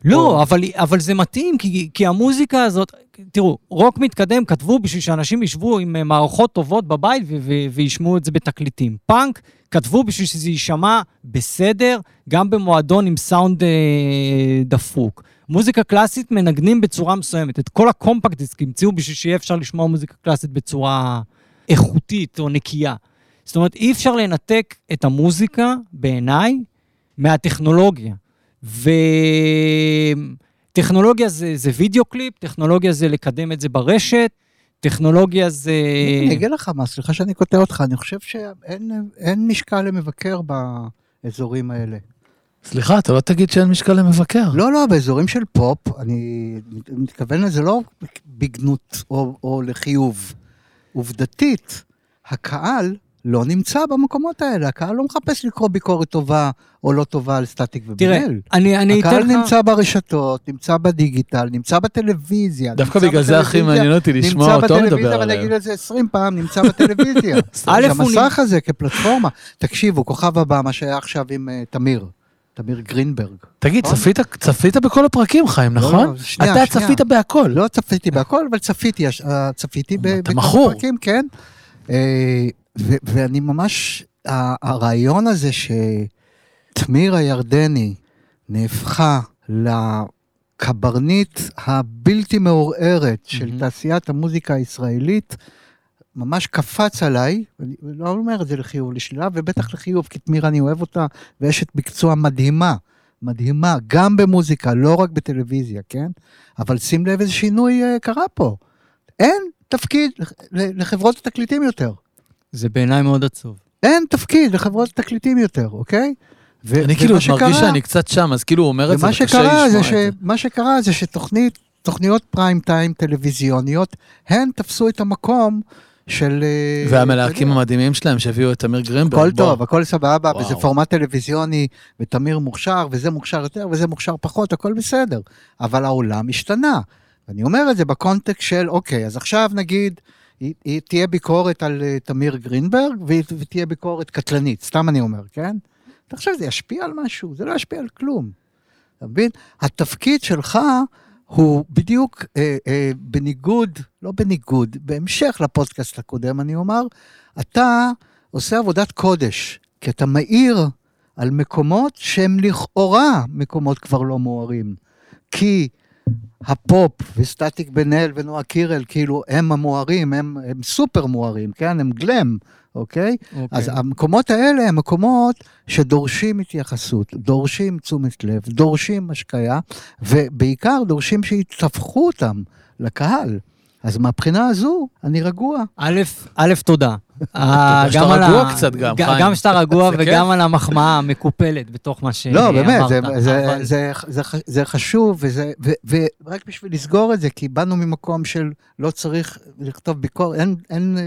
לא, או- אבל, אבל זה מתאים, כי, כי המוזיקה הזאת, תראו, רוק מתקדם כתבו בשביל שאנשים ישבו עם אה, מערכות טובות בבית ו- ו- וישמעו את זה בתקליטים. פאנק כתבו בשביל שזה יישמע בסדר, גם במועדון עם סאונד אה, דפוק. מוזיקה קלאסית מנגנים בצורה מסוימת. את כל הקומפקט דיסק המציאו בשביל שיהיה אפשר לשמוע מוזיקה קלאסית בצורה איכותית או נקייה. זאת אומרת, אי אפשר לנתק את המוזיקה, בעיניי, מהטכנולוגיה. וטכנולוגיה זה, זה וידאו קליפ, טכנולוגיה זה לקדם את זה ברשת, טכנולוגיה זה... אני אגיד לך מה, סליחה שאני קוטע אותך, אני חושב שאין אין משקל למבקר באזורים האלה. סליחה, אתה לא תגיד שאין משקל למבקר. לא, לא, באזורים של פופ, אני מתכוון לזה לא בגנות או, או לחיוב. עובדתית, הקהל לא נמצא במקומות האלה, הקהל לא מחפש לקרוא ביקורת טובה או לא טובה על סטטיק תראה, ובן-אל. אני, אני אתן הקהל לך... נמצא ברשתות, נמצא בדיגיטל, נמצא בטלוויזיה. דווקא נמצא בגלל זה הכי בטלוויזיה, מעניין אותי לשמוע נמצא אותו בטלוויזיה, מדבר ואני אגיד עליהם. את זה 20 פעם, נמצא בטלוויזיה. א', הוא המסך הזה כפלטפורמה. תקשיבו, כוכב הבא, מה שהיה עכשיו עם אה, תמיר, תמיר גרינברג. תגיד, נכון? צפית, צפית בכל הפרקים, חיים, לא, נכון? לא, שנייה, אתה שנייה. צפית בהכל. לא צפיתי בהכל, אבל צפיתי, אה, צפיתי ב- אתה בכמה מכור. פרקים, כן. ו- ואני ממש, הרעיון הזה שתמיר הירדני נהפכה לקברניט הבלתי מעורערת של מהמם. תעשיית המוזיקה הישראלית, ממש קפץ עליי, אני לא אומר את זה לחיוב, לשלילה, ובטח לחיוב, כי תמיר אני אוהב אותה, ואשת מקצוע מדהימה, מדהימה, גם במוזיקה, לא רק בטלוויזיה, כן? אבל שים לב איזה שינוי אה, קרה פה. אין תפקיד לחברות התקליטים יותר. זה בעיניי מאוד עצוב. אין תפקיד לחברות התקליטים יותר, אוקיי? ו- אני כאילו ומה מרגיש שקרה- שאני קצת שם, אז כאילו הוא אומר את זה וקשה שקרה זה לשמוע ש... את זה. מה שקרה זה שתוכנית, תוכניות פריים טיים טלוויזיוניות, הן תפסו את המקום של... אה, והמלהקים המדהימים שלהם שהביאו את תמיר גרינברג. הכל בוא. טוב, הכל סבבה, וואו. וזה פורמט טלוויזיוני, ותמיר מוכשר, וזה מוכשר יותר, וזה מוכשר פחות, הכל בסדר. אבל העולם השתנה. אני אומר את זה בקונטקסט של, אוקיי, אז עכשיו נגיד, היא, היא תהיה ביקורת על uh, תמיר גרינברג, והיא- ותהיה ביקורת קטלנית, סתם אני אומר, כן? אתה חושב שזה ישפיע על משהו? זה לא ישפיע על כלום. אתה מבין? התפקיד שלך הוא בדיוק אה, אה, בניגוד, לא בניגוד, בהמשך לפודקאסט הקודם, אני אומר, אתה עושה עבודת קודש, כי אתה מאיר על מקומות שהם לכאורה מקומות כבר לא מוארים. כי הפופ וסטטיק בן אל ונועה קירל, כאילו, הם המוארים, הם, הם סופר מוארים, כן? הם גלם, אוקיי? אוקיי. אז המקומות האלה הם מקומות שדורשים התייחסות, דורשים תשומת לב, דורשים השקיה, ובעיקר דורשים שיטפחו אותם לקהל. אז מהבחינה הזו, אני רגוע. א', א', תודה. אה, גם על רגוע קצת גם, חיים. גם שאתה רגוע וגם. על המחמאה המקופלת בתוך מה שאמרת. לא, באמת, זה, חשוב, ורק בשביל לסגור את זה, כי באנו ממקום של לא צריך לכתוב ביקורת, אין, אין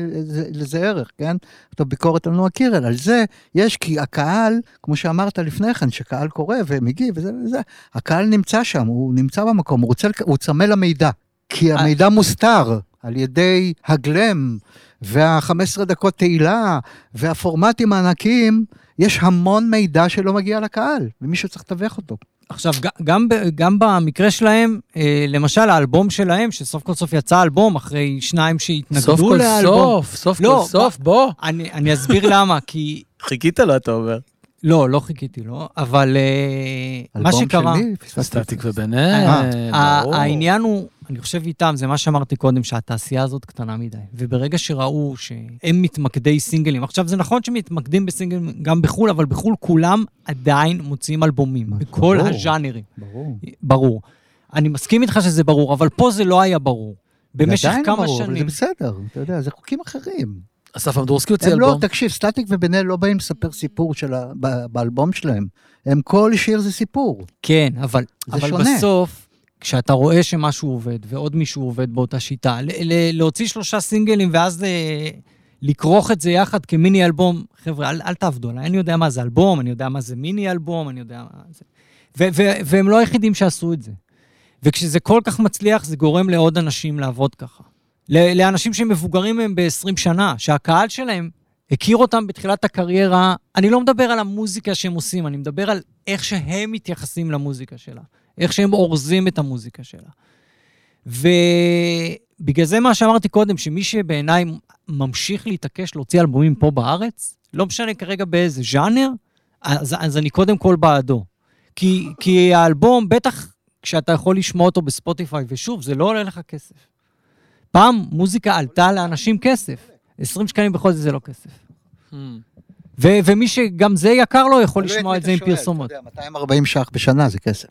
לזה- ערך, כן? לכתוב ביקורת על נועה קירל, על זה יש, כי הקהל, כמו שאמרת לפני כן, שקהל קורא ומגיב וזה וזה, הקהל נמצא שם, הוא נמצא במקום, הוא צמא למידע, כי המידע מוסתר על ידי הגלם. וה-15 דקות תהילה, והפורמטים הענקיים, יש המון מידע שלא מגיע לקהל, ומישהו צריך לתווך אותו. עכשיו, גם, ב- גם במקרה שלהם, אה, למשל האלבום שלהם, שסוף כל סוף יצא אלבום אחרי שניים סוף שהתנגדו כל לאלבום. סוף, סוף לא, כל סוף, בוא. אני, אני אסביר למה, כי... חיכית לו, אתה אומר. לא, לא חיכיתי לו, אבל אה, מה אלבום שקרה... של מי? פספסתי. סטטיק ובן אה, אל, ה- ברור. העניין הוא, אני חושב איתם, זה מה שאמרתי קודם, שהתעשייה הזאת קטנה מדי. וברגע שראו שהם מתמקדי סינגלים, עכשיו זה נכון שמתמקדים בסינגלים גם בחו"ל, אבל בחו"ל כולם עדיין מוציאים אלבומים, בכל ברור. הז'אנרים. ברור. ברור. אני מסכים איתך שזה ברור, אבל פה זה לא היה ברור. במשך עדיין כמה ברור, אבל שנים. זה בסדר, אתה יודע, זה חוקים אחרים. אסף אמדורסקי הוציא הם לא, אלבום. תקשיב, סטטיק ובן לא באים לספר סיפור של ה... ב- באלבום שלהם. הם, כל שיר זה סיפור. כן, אבל, זה אבל שונה. בסוף, כשאתה רואה שמשהו עובד, ועוד מישהו עובד באותה שיטה, להוציא שלושה סינגלים ואז אה, לכרוך את זה יחד כמיני אלבום, חבר'ה, אל, אל תעבדו עליי, אני יודע מה זה אלבום, אני יודע מה זה מיני אלבום, אני יודע מה זה... והם לא היחידים שעשו את זה. וכשזה כל כך מצליח, זה גורם לעוד אנשים לעבוד ככה. לאנשים שמבוגרים מהם ב-20 שנה, שהקהל שלהם הכיר אותם בתחילת הקריירה, אני לא מדבר על המוזיקה שהם עושים, אני מדבר על איך שהם מתייחסים למוזיקה שלה, איך שהם אורזים את המוזיקה שלה. ובגלל זה מה שאמרתי קודם, שמי שבעיניי ממשיך להתעקש להוציא אלבומים פה בארץ, לא משנה כרגע באיזה ז'אנר, אז, אז אני קודם כל בעדו. כי, כי האלבום, בטח כשאתה יכול לשמוע אותו בספוטיפיי, ושוב, זה לא עולה לך כסף. פעם מוזיקה עלתה לאנשים כסף. 20 שקלים בחודש זה לא כסף. Hmm. ו- ומי שגם זה יקר לו, יכול לשמוע את זה עם פרסומות. אתה יודע, 240 ש"ח בשנה זה כסף.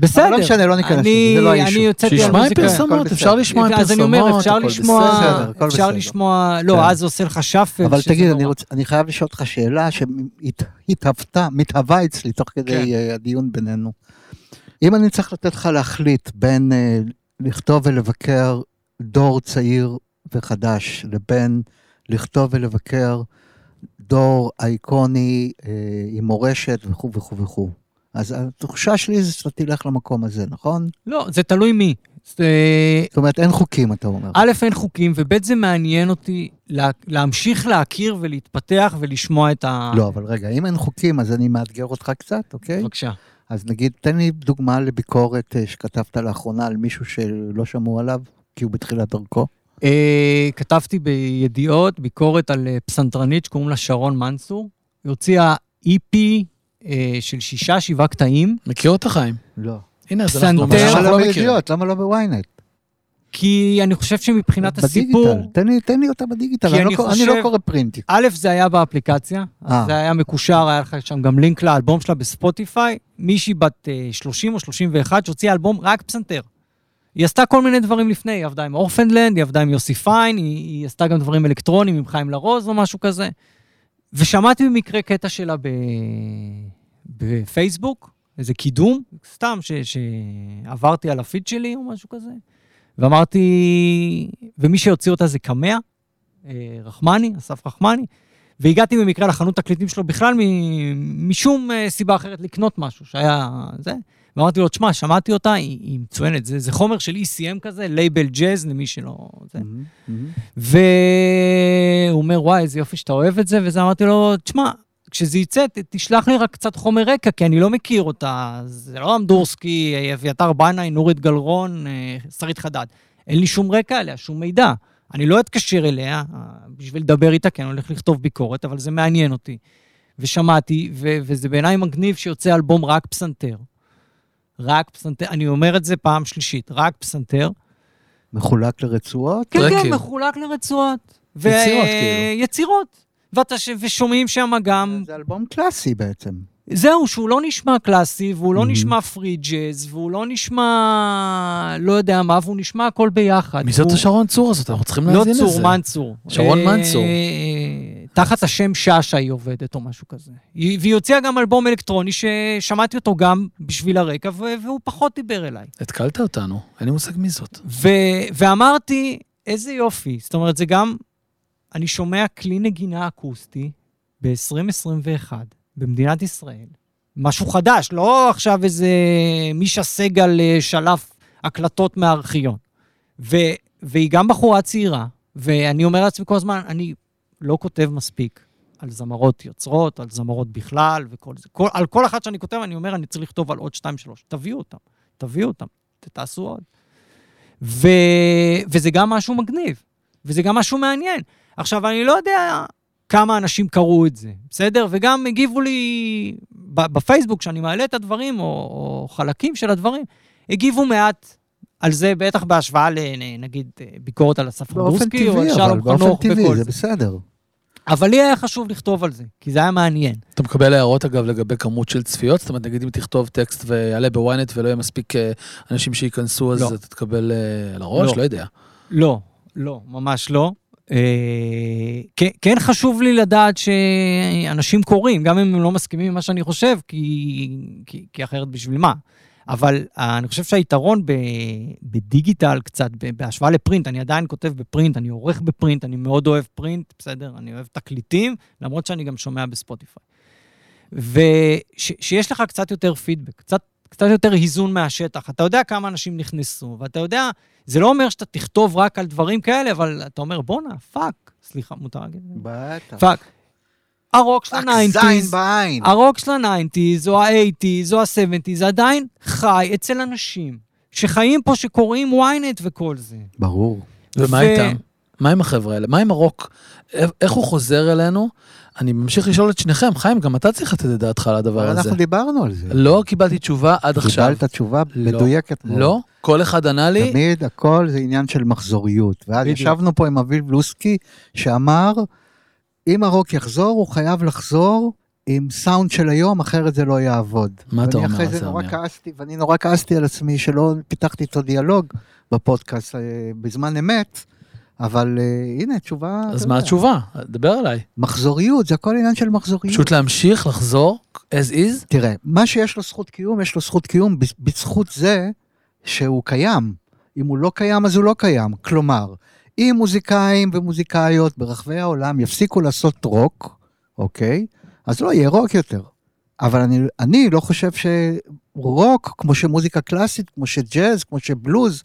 בסדר. אבל לא משנה, לא ניכנס אני- לזה, זה לא האישו. אני יוצאתי על שישמע עם מוזיקה. פרסומות, אפשר. לשמוע עם אז אני פרסומות, אומר, אפשר הכל לשמוע, אפשר. לשמוע, כן. לא, אז עושה לך שאפל. אבל תגיד. אני, חייב לשאול אותך שאלה שהתהוותה, מתהווה אצלי תוך כדי כן. כן. הדיון בינינו. אם אני צריך לתת לך להחליט בין uh, לכתוב ולבקר דור צעיר וחדש, לבין לכתוב ולבקר דור אייקוני uh, עם מורשת וכו' וכו' וכו'. אז התחושה שלי זה שאתה תלך למקום הזה, נכון? לא, זה תלוי מי. זה- זאת אומרת, אין חוקים, אתה אומר. א', אין חוקים, וב', זה מעניין אותי לה- להמשיך להכיר ולהתפתח ולשמוע את ה... לא, אבל רגע, אם אין חוקים, אז אני מאתגר אותך קצת, אוקיי? בבקשה. אז נגיד, תן לי דוגמה לביקורת אה, שכתבת לאחרונה על מישהו שלא שמעו עליו, כי הוא בתחילת דרכו. אה, כתבתי בידיעות ביקורת על אה, פסנתרנית שקוראים לה שרון מנסור. היא הוציאה EP אה, של שישה, שבעה קטעים, מכיר אותה, חיים? לא. הנה, אז. אנחנו... אנחנו לא לא מכירים. למה לא בוויינט? כי אני חושב שמבחינת הסיפור... בדיגיטל. תן לי- תן לי אותה בדיגיטל, אני אני לא קורא- אני חושב- לא קורא פרינטים. א', זה היה באפליקציה, אה. אז זה היה מקושר, היה לך שם גם לינק לאלבום שלה בספוטיפיי. מישהי בת אה, 30 או 31 שהוציאה אלבום רק פסנתר. היא עשתה כל מיני דברים לפני, היא עבדה עם אורפנדלנד, היא עבדה עם יוסי פיין, היא, היא עשתה גם דברים אלקטרונים עם חיים לרוז או משהו כזה. ושמעתי במקרה קטע שלה ב... בפייסבוק, איזה קידום, סתם ש... שעברתי על הפיד שלי או משהו כזה, ואמרתי, ומי שהוציא אותה זה קמע, אה, רחמני, אסף רחמני, והגעתי במקרה לחנות תקליטים שלו בכלל מ- משום אה, סיבה אחרת לקנות משהו שהיה זה, ואמרתי לו, תשמע, שמעתי אותה, היא, היא מצוינת, זה, זה חומר של ECM כזה, לייבל ג'אז למי שלא... זה. מהמם. והוא אומר, וואי, איזה יופי שאתה אוהב את זה, וזה אמרתי לו, תשמע, כשזה יצא, ת- תשלח לי רק קצת חומר רקע, כי אני לא מכיר אותה. זה לא אמדורסקי, אביתר בנאי, נורית גלרון, אה, שרית חדד. אין לי שום רקע עליה, שום מידע. אני לא אתקשר אליה אה, בשביל לדבר איתה, כי אני הולך לכתוב ביקורת, אבל זה מעניין אותי. ושמעתי, ו- וזה בעיניי מגניב שיוצא אלבום רק פסנתר. רק פסנתר, אני אומר את זה פעם שלישית, רק פסנתר. מחולק לרצועות? כן, טרקים. כן, מחולק לרצועות. ו- יצירות, כאילו. יצירות. ואתה ש... ושומעים שם גם... זה אלבום קלאסי בעצם. זהו, שהוא לא נשמע קלאסי, והוא לא Mhm. נשמע פרי ג'אז, והוא לא נשמע... לא יודע מה, והוא נשמע הכל ביחד. מי זאת השרון צור הזאת? אנחנו צריכים לא להאזין לזה. צור, מנצור. שרון אה, מנצור. תחת השם שאשא היא עובדת או משהו כזה. היא- והיא הוציאה גם אלבום אלקטרוני ששמעתי אותו גם בשביל הרקע, והוא פחות דיבר אליי. התקלת אותנו, אין לי מושג מי זאת. ו- ואמרתי, איזה יופי. זאת אומרת, זה גם... אני שומע כלי נגינה אקוסטי ב-2021 במדינת ישראל. משהו חדש, לא עכשיו איזה מישה סגל אה, שלף הקלטות מהארכיון. ו- והיא גם בחורה צעירה, ואני אומר לעצמי כל הזמן, אני לא כותב מספיק על זמרות יוצרות, על זמרות בכלל וכל זה. כל, על כל אחת שאני כותב, אני אומר, אני צריך לכתוב על עוד שתיים, שלוש. תביאו אותם, תביאו אותם, תעשו עוד. ו... וזה גם משהו מגניב, וזה גם משהו מעניין. עכשיו, אני לא יודע כמה אנשים קראו את זה, בסדר? וגם הגיבו לי בפייסבוק, כשאני מעלה את הדברים, או, או חלקים של הדברים, הגיבו מעט על זה, בטח בהשוואה לנגיד ביקורת על אסף באופן רבוסקי, או על טבעי, אבל שלום באופן חנוך טבעי, וכל זה זה. בסדר. אבל לי היה חשוב לכתוב על זה, כי זה היה מעניין. אתה מקבל הערות, אגב, לגבי כמות של צפיות? זאת אומרת, נגיד אם תכתוב טקסט ויעלה בוויינט ולא יהיה מספיק אה, אנשים שייכנסו, אז לא. אתה תקבל אה, על הראש? לא. לא יודע. לא, לא, ממש לא. אה, כן, כן חשוב לי לדעת שאנשים קוראים, גם אם הם לא מסכימים עם מה שאני חושב, כי, כי, כי אחרת בשביל מה. אבל אה, אני חושב שהיתרון ב digital קצת, בהשוואה ל print, אני עדיין כותב ב print, אני עורך ב print, אני מאוד אוהב print, בסדר? אני אוהב תקליטים, למרות שאני גם שומע בספוטיפיי. ושיש לך קצת יותר פידבק, קצת, קצת יותר איזון מהשטח. אתה יודע כמה אנשים נכנסו, ואתה יודע, זה לא אומר שאתה תכתוב רק על דברים כאלה, אבל אתה אומר, בואנה, fuck, סליחה, מותר להגיד? בטח. fuck. הרוק של הניינטיז. הרוק של הניינטיז, או האייטיז, או הסבנטיז, עדיין חי אצל אנשים שחיים פה, שקוראים ynet וכל זה. ברור. ומה ו- איתם? מה עם החבר'ה האלה? מה עם הרוק? איך- הוא חוזר אלינו? אני ממשיך לשאול את שניכם. חיים, גם אתה צריך לתת את דעתך על הדבר הזה. אנחנו דיברנו על זה. לא קיבלתי תשובה עד עכשיו. קיבלת תשובה לא. מדויקת מאוד. לא? כל אחד ענה לי, תמיד הכל זה עניין של מחזוריות. ואז. ישבנו פה עם אביב לוסקי, שאמר, אם הרוק יחזור, הוא חייב לחזור עם סאונד של היום, אחרת זה לא יעבוד. מה אתה ואני אומר אחרי על זה נורא? כעסתי, ואני נורא כעסתי על עצמי שלא פיתחתי איתו דיאלוג בפודקאסט אה, בזמן אמת, אבל אה, הנה, תשובה... אז מה יודע. התשובה? דבר אליי. מחזוריות, זה הכל עניין של מחזוריות. פשוט להמשיך, לחזור, as is? תראה, מה שיש לו זכות קיום, יש לו זכות קיום בז- בזכות זה שהוא קיים. אם הוא לא קיים, אז הוא לא קיים. כלומר, אם מוזיקאים ומוזיקאיות ברחבי העולם יפסיקו לעשות רוק, אוקיי? אז לא יהיה רוק יותר. אבל אני, אני לא חושב שרוק, כמו שמוזיקה קלאסית, כמו שג'אז, כמו שבלוז,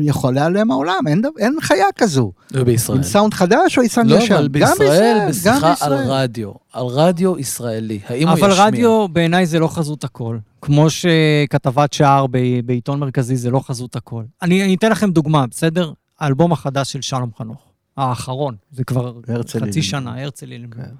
יכול להיעלם מהעולם, אין, אין חיה כזו. ובישראל. עם סאונד חדש או עם סאונד לא, ישן? אבל גם בישראל, גם בשיחה על בישראל. רדיו. על רדיו ישראלי. האם הוא אבל ישמיע? רדיו בעיניי זה לא חזות הכל. כמו שכתבת שער ב- בעיתון מרכזי זה לא חזות הכל. אני, אני אתן לכם דוגמה, בסדר? האלבום החדש של שלום חנוך. האחרון, זה כבר הרצל חצי. שנה, הרצל אילנבלום. כן.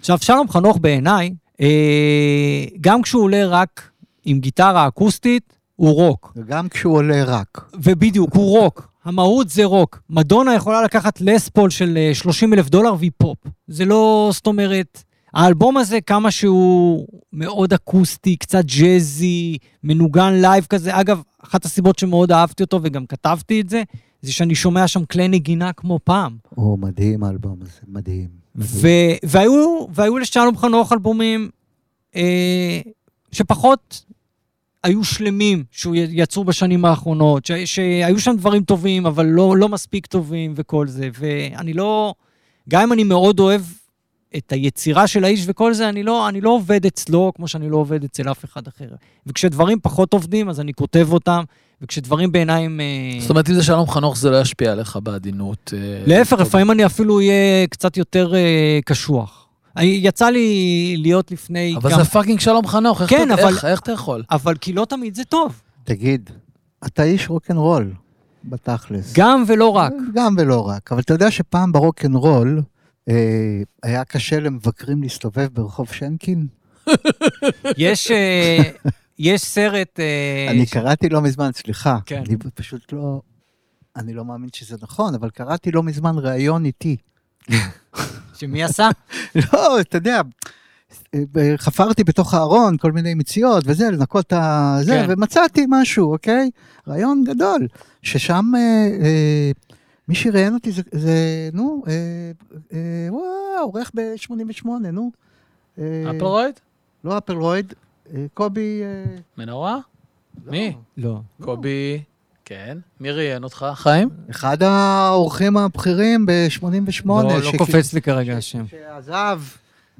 עכשיו, שלום חנוך בעיניי, אה, גם כשהוא עולה רק עם גיטרה אקוסטית, הוא רוק. וגם כשהוא עולה רק. ובדיוק, הוא רוק. המהות זה רוק. מדונה יכולה לקחת לסלסול של אה, 30 אלף דולר והיא פופ. זה לא, זאת אומרת, האלבום הזה, כמה שהוא מאוד אקוסטי, קצת ג'אזי, מנוגן live כזה. אגב, אחת הסיבות שמאוד אהבתי אותו וגם כתבתי את זה, זה שאני שומע שם כלי נגינה כמו פעם. או, מדהים האלבום הזה, מדהים. ו- והיו, והיו לשלום חנוך אלבומים אה, שפחות היו שלמים, שהוא י- יצאו בשנים האחרונות, ש- שהיו שם דברים טובים, אבל לא, לא מספיק טובים וכל זה. ואני לא, גם אם אני מאוד אוהב את היצירה של האיש וכל זה, אני לא, אני לא עובד אצלו כמו שאני לא עובד אצל אף אחד אחר. וכשדברים פחות עובדים, אז אני כותב אותם, וכשדברים בעיניי הם... אה, זאת אומרת, אם זה שלום חנוך, זה לא ישפיע עליך בעדינות. אה, להפך. לפעמים אני אפילו אהיה קצת יותר אה, קשוח. יצא לי להיות לפני אבל גם... זה fucking שלום חנוך, איך כן, אתה- אבל- איך- איך אתה יכול? אבל כי לא תמיד זה טוב. תגיד, אתה איש רוקנרול, בתכלס. גם ולא רק. גם ולא רק, אבל אתה יודע שפעם ברוקנרול, אה, היה קשה למבקרים להסתובב ברחוב שנקין? יש, יש סרט... אה, אני ש- קראתי לא מזמן, סליחה. כן. אני פשוט לא... אני לא מאמין שזה נכון, אבל קראתי לא מזמן ראיון איתי. שמי עשה? לא, אתה יודע, חפרתי בתוך הארון כל מיני מציאות וזה, לנקות את ה... זה, כן. ומצאתי משהו, אוקיי? רעיון גדול, ששם אה, אה, מי שראיין אותי זה, זה נו, אה, אה, וואו, עורך ב-88, נו. אה, אפלרויד? לא אפלרויד, אה, קובי... אה, מנורה? לא, מי? לא. קובי. כן. מי ראיין אותך? חיים? אחד האורחים הבכירים ב-88. לא, לא קופץ לי כרגע השם. שעזב,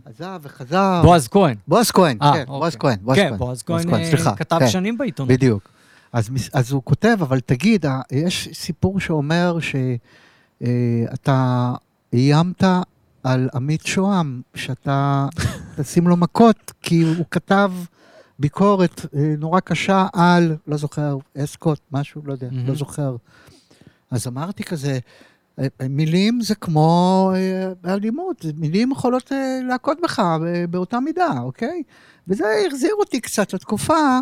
עזב וחזר. בועז כהן. בועז כהן, אה, כן, אוקיי. בועז כהן, בועז כן, כהן. בועז כהן כהן, אה, כתב כן. שנים בעיתונות. בדיוק. אז, הוא כותב, אבל תגיד, אה, יש סיפור שאומר שאתה איימת על עמית שוהם, שאתה תשים לו מכות, כי הוא כתב ביקורת אה, נורא קשה על, לא זוכר, אסקוט, משהו, לא יודע, מהמם. לא זוכר. אז אמרתי כזה, אה, אה, מילים זה כמו אלימות, מילים יכולות להכות בך באותה מידה, אוקיי? וזה החזיר אותי קצת לתקופה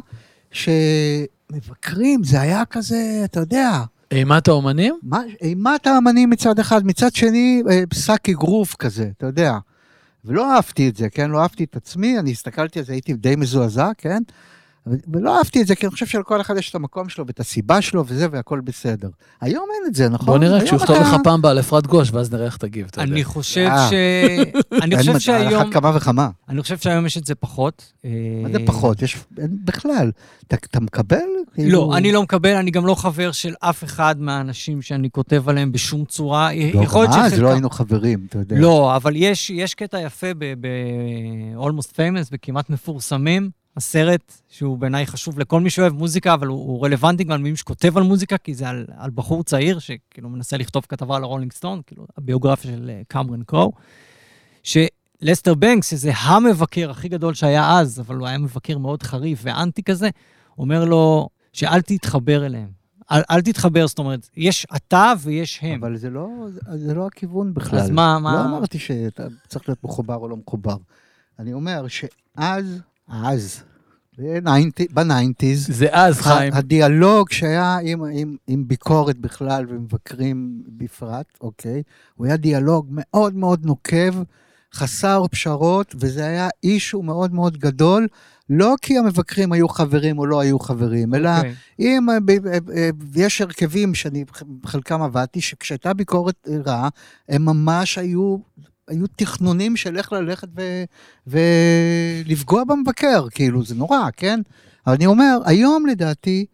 שמבקרים, זה היה כזה, אתה יודע, אימת האומנים? מה- אימת האמנים מצד אחד, מצד שני, שק אגרוף כזה, אתה יודע. ולא אהבתי את זה, כן? לא אהבתי את עצמי, אני הסתכלתי על זה, הייתי די מזועזע, כן? ולא אהבתי את זה, כי אני חושב שלכל אחד יש את המקום שלו ואת הסיבה שלו וזה, והכל בסדר. היום אין את זה, נכון? בוא נראה כשהוא יכתוב לך פעם בעל אפרת גוש, ואז נראה איך תגיב, אתה יודע. אני חושב אה. ש... אני חושב מצב, על שהיום... אחת כמה וכמה. אני חושב שהיום יש את זה פחות. מה זה פחות? יש, בכלל. אתה, מקבל? כאילו- לא, אני לא מקבל, אני גם לא חבר של אף אחד מהאנשים שאני כותב עליהם בשום צורה. לא, יכול להיות גם אז שחלקם... לא היינו חברים, אתה יודע. לא, אבל יש קטע יפה ב-Almost Famous, בכמעט מפורסמים, הסרט שהוא בעיניי חשוב לכל מי שאוהב מוזיקה, אבל הוא, הוא רלוונטי גם למי שכותב על מוזיקה, כי זה על, על בחור צעיר שכאילו מנסה לכתוב כתבה על הרולינג סטון, כאילו הביוגרפיה של אה, קמרן קרו, שלסטר בנקס, שזה המבקר הכי גדול שהיה אז, אבל הוא היה מבקר מאוד חריף ואנטי כזה, אומר לו שאל תתחבר אליהם. אל, אל תתחבר, זאת אומרת, יש אתה ויש הם. אבל זה לא, זה לא הכיוון בכלל. אז מה, מה... לא אמרתי שאתה צריך להיות מחובר או לא מחובר. אני אומר שאז, אז, ב nineties, זה אז, חיים. הדיאלוג שהיה עם, עם, עם ביקורת בכלל ומבקרים בפרט, אוקיי? הוא היה דיאלוג מאוד מאוד נוקב, חסר פשרות, וזה היה אישו מאוד מאוד גדול, לא כי המבקרים היו חברים או לא היו חברים, אלא אוקיי. אם אה, אה, אה, יש הרכבים שאני בחלקם עבדתי, שכשהייתה ביקורת רעה, הם ממש היו, היו תכנונים של איך ללכת ו, ולפגוע במבקר, כאילו, זה נורא, כן? אבל אני אומר, היום לדעתי,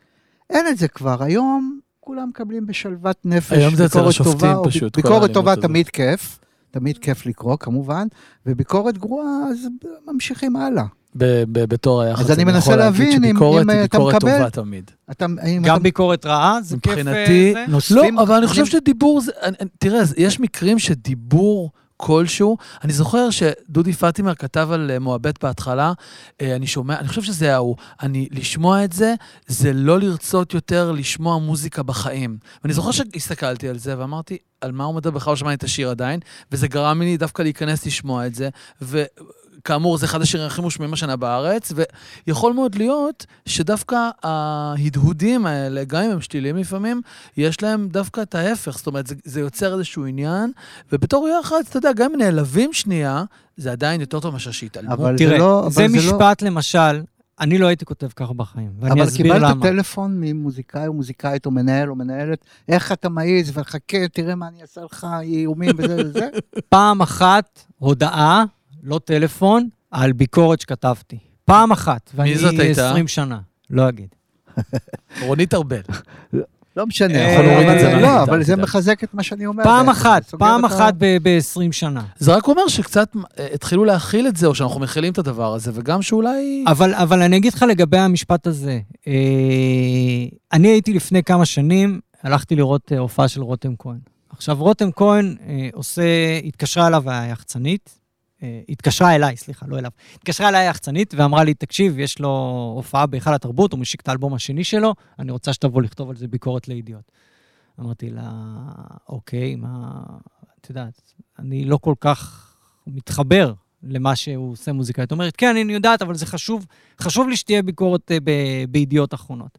אין את זה כבר, היום כולם מקבלים בשלוות נפש, היום זה אצל ביקורת השופטים טובה, פשוט, ביקורת טובה. תמיד כיף, תמיד כיף לקרוא כמובן, וביקורת גרועה, אז ממשיכים הלאה. ב- ב- בתור היחס. אז אני מנסה להבין אם- אם, אתה ביקורת מקבל- טובה תמיד. אתה, גם אתה ביקורת רעה, זה כיף... אה, מבחינתי, לא, אבל אני חושב שדיבור זה... תראה, יש מקרים שדיבור כלשהו, אני זוכר שדודי פטימר כתב על אה, מועבט בהתחלה, אה, אני שומע, אני חושב שזה ההוא, אני, לשמוע את זה, זה לא לרצות יותר לשמוע מוזיקה בחיים. ואני זוכר שהסתכלתי על זה ואמרתי, על מה הוא מדבר? בכלל לא שמעתי את השיר עדיין, וזה גרם לי דווקא להיכנס לשמוע את זה, וכאמור, זה אחד השירים הכי מושמעים השנה בארץ, ויכול מאוד להיות שדווקא ההדהודים האלה, גם אם הם שתילים לפעמים, יש להם דווקא את ההפך, זאת אומרת, זה, זה יוצר איזשהו עניין, ובתור יח"צ, אתה יודע, גם אם נעלבים שנייה, זה עדיין יותר טוב מאשר שיתעלמו. אבל זה תראה, לא... אבל זה לא- משפט, למשל, אני לא הייתי כותב ככה בחיים, ואני אבל אסביר קיבלת למה. טלפון ממוזיקאי או מוזיקאית או מנהל או מנהלת, איך אתה מעז וחכה, תראה מה אני אעשה לך, איומים וזה וזה. פעם אחת הודעה, לא טלפון, על ביקורת שכתבתי. פעם אחת. ואני זאת הייתה? 20 שנה, לא אגיד. רונית ארבל. לא משנה, אה, יכול להוריד את זה. אה, לא, אה, אבל אה, זה אה. מחזק את מה שאני אומר. פעם אחת, פעם אחת ב-20 שנה. זה רק אומר שקצת אה, התחילו להכיל את זה, או שאנחנו מכילים את הדבר הזה, וגם שאולי... אבל, אבל אני אגיד לך לגבי המשפט הזה. אה, אני הייתי לפני כמה שנים, הלכתי לראות אה, הופעה של רותם כהן. עכשיו, רותם כהן אה, עושה, התקשרה אליו היחצנית, אה, התקשרה אליי, סליחה, לא אליו. התקשרה אליי היחצנית ואמרה לי, תקשיב, יש לו הופעה בהיכל התרבות, הוא משיק את האלבום השני שלו, אני רוצה שתבוא לכתוב על זה ביקורת לידיעות. אמרתי לה, אוקיי, מה... את יודעת, אני לא כל כך מתחבר למה שהוא עושה מוזיקאית. אומרת, כן, אני יודעת, אבל זה חשוב, חשוב לי שתהיה ביקורת אה, ב- בידיעות אחרונות.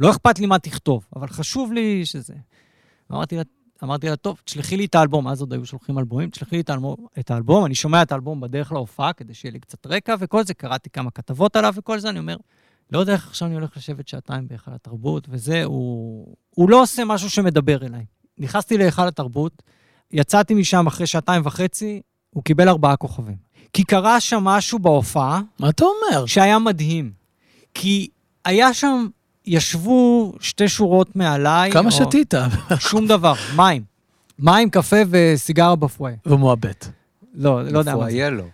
לא אכפת לי מה תכתוב, אבל חשוב לי שזה. אמרתי לה, אמרתי לה, טוב, תשלחי לי את האלבום, אז עוד היו שולחים אלבומים, תשלחי לי את האלבום, את האלבום, אני שומע את האלבום בדרך להופעה, כדי שיהיה לי קצת רקע וכל זה, קראתי כמה כתבות עליו וכל זה, אני אומר, לא יודע איך עכשיו אני הולך לשבת שעתיים בהיכל התרבות, וזה, הוא, הוא לא עושה משהו שמדבר אליי. נכנסתי להיכל התרבות, יצאתי משם אחרי שעתיים וחצי, הוא קיבל ארבעה כוכבים. כי קרה שם משהו בהופעה מה אתה אומר? שהיה מדהים. כי היה שם, ישבו שתי שורות מעליי. כמה או- שתית? שום דבר, מים. מים, קפה וסיגרה בפויה. ומועבט. לא, לא יודע מה זה. יהיה לו.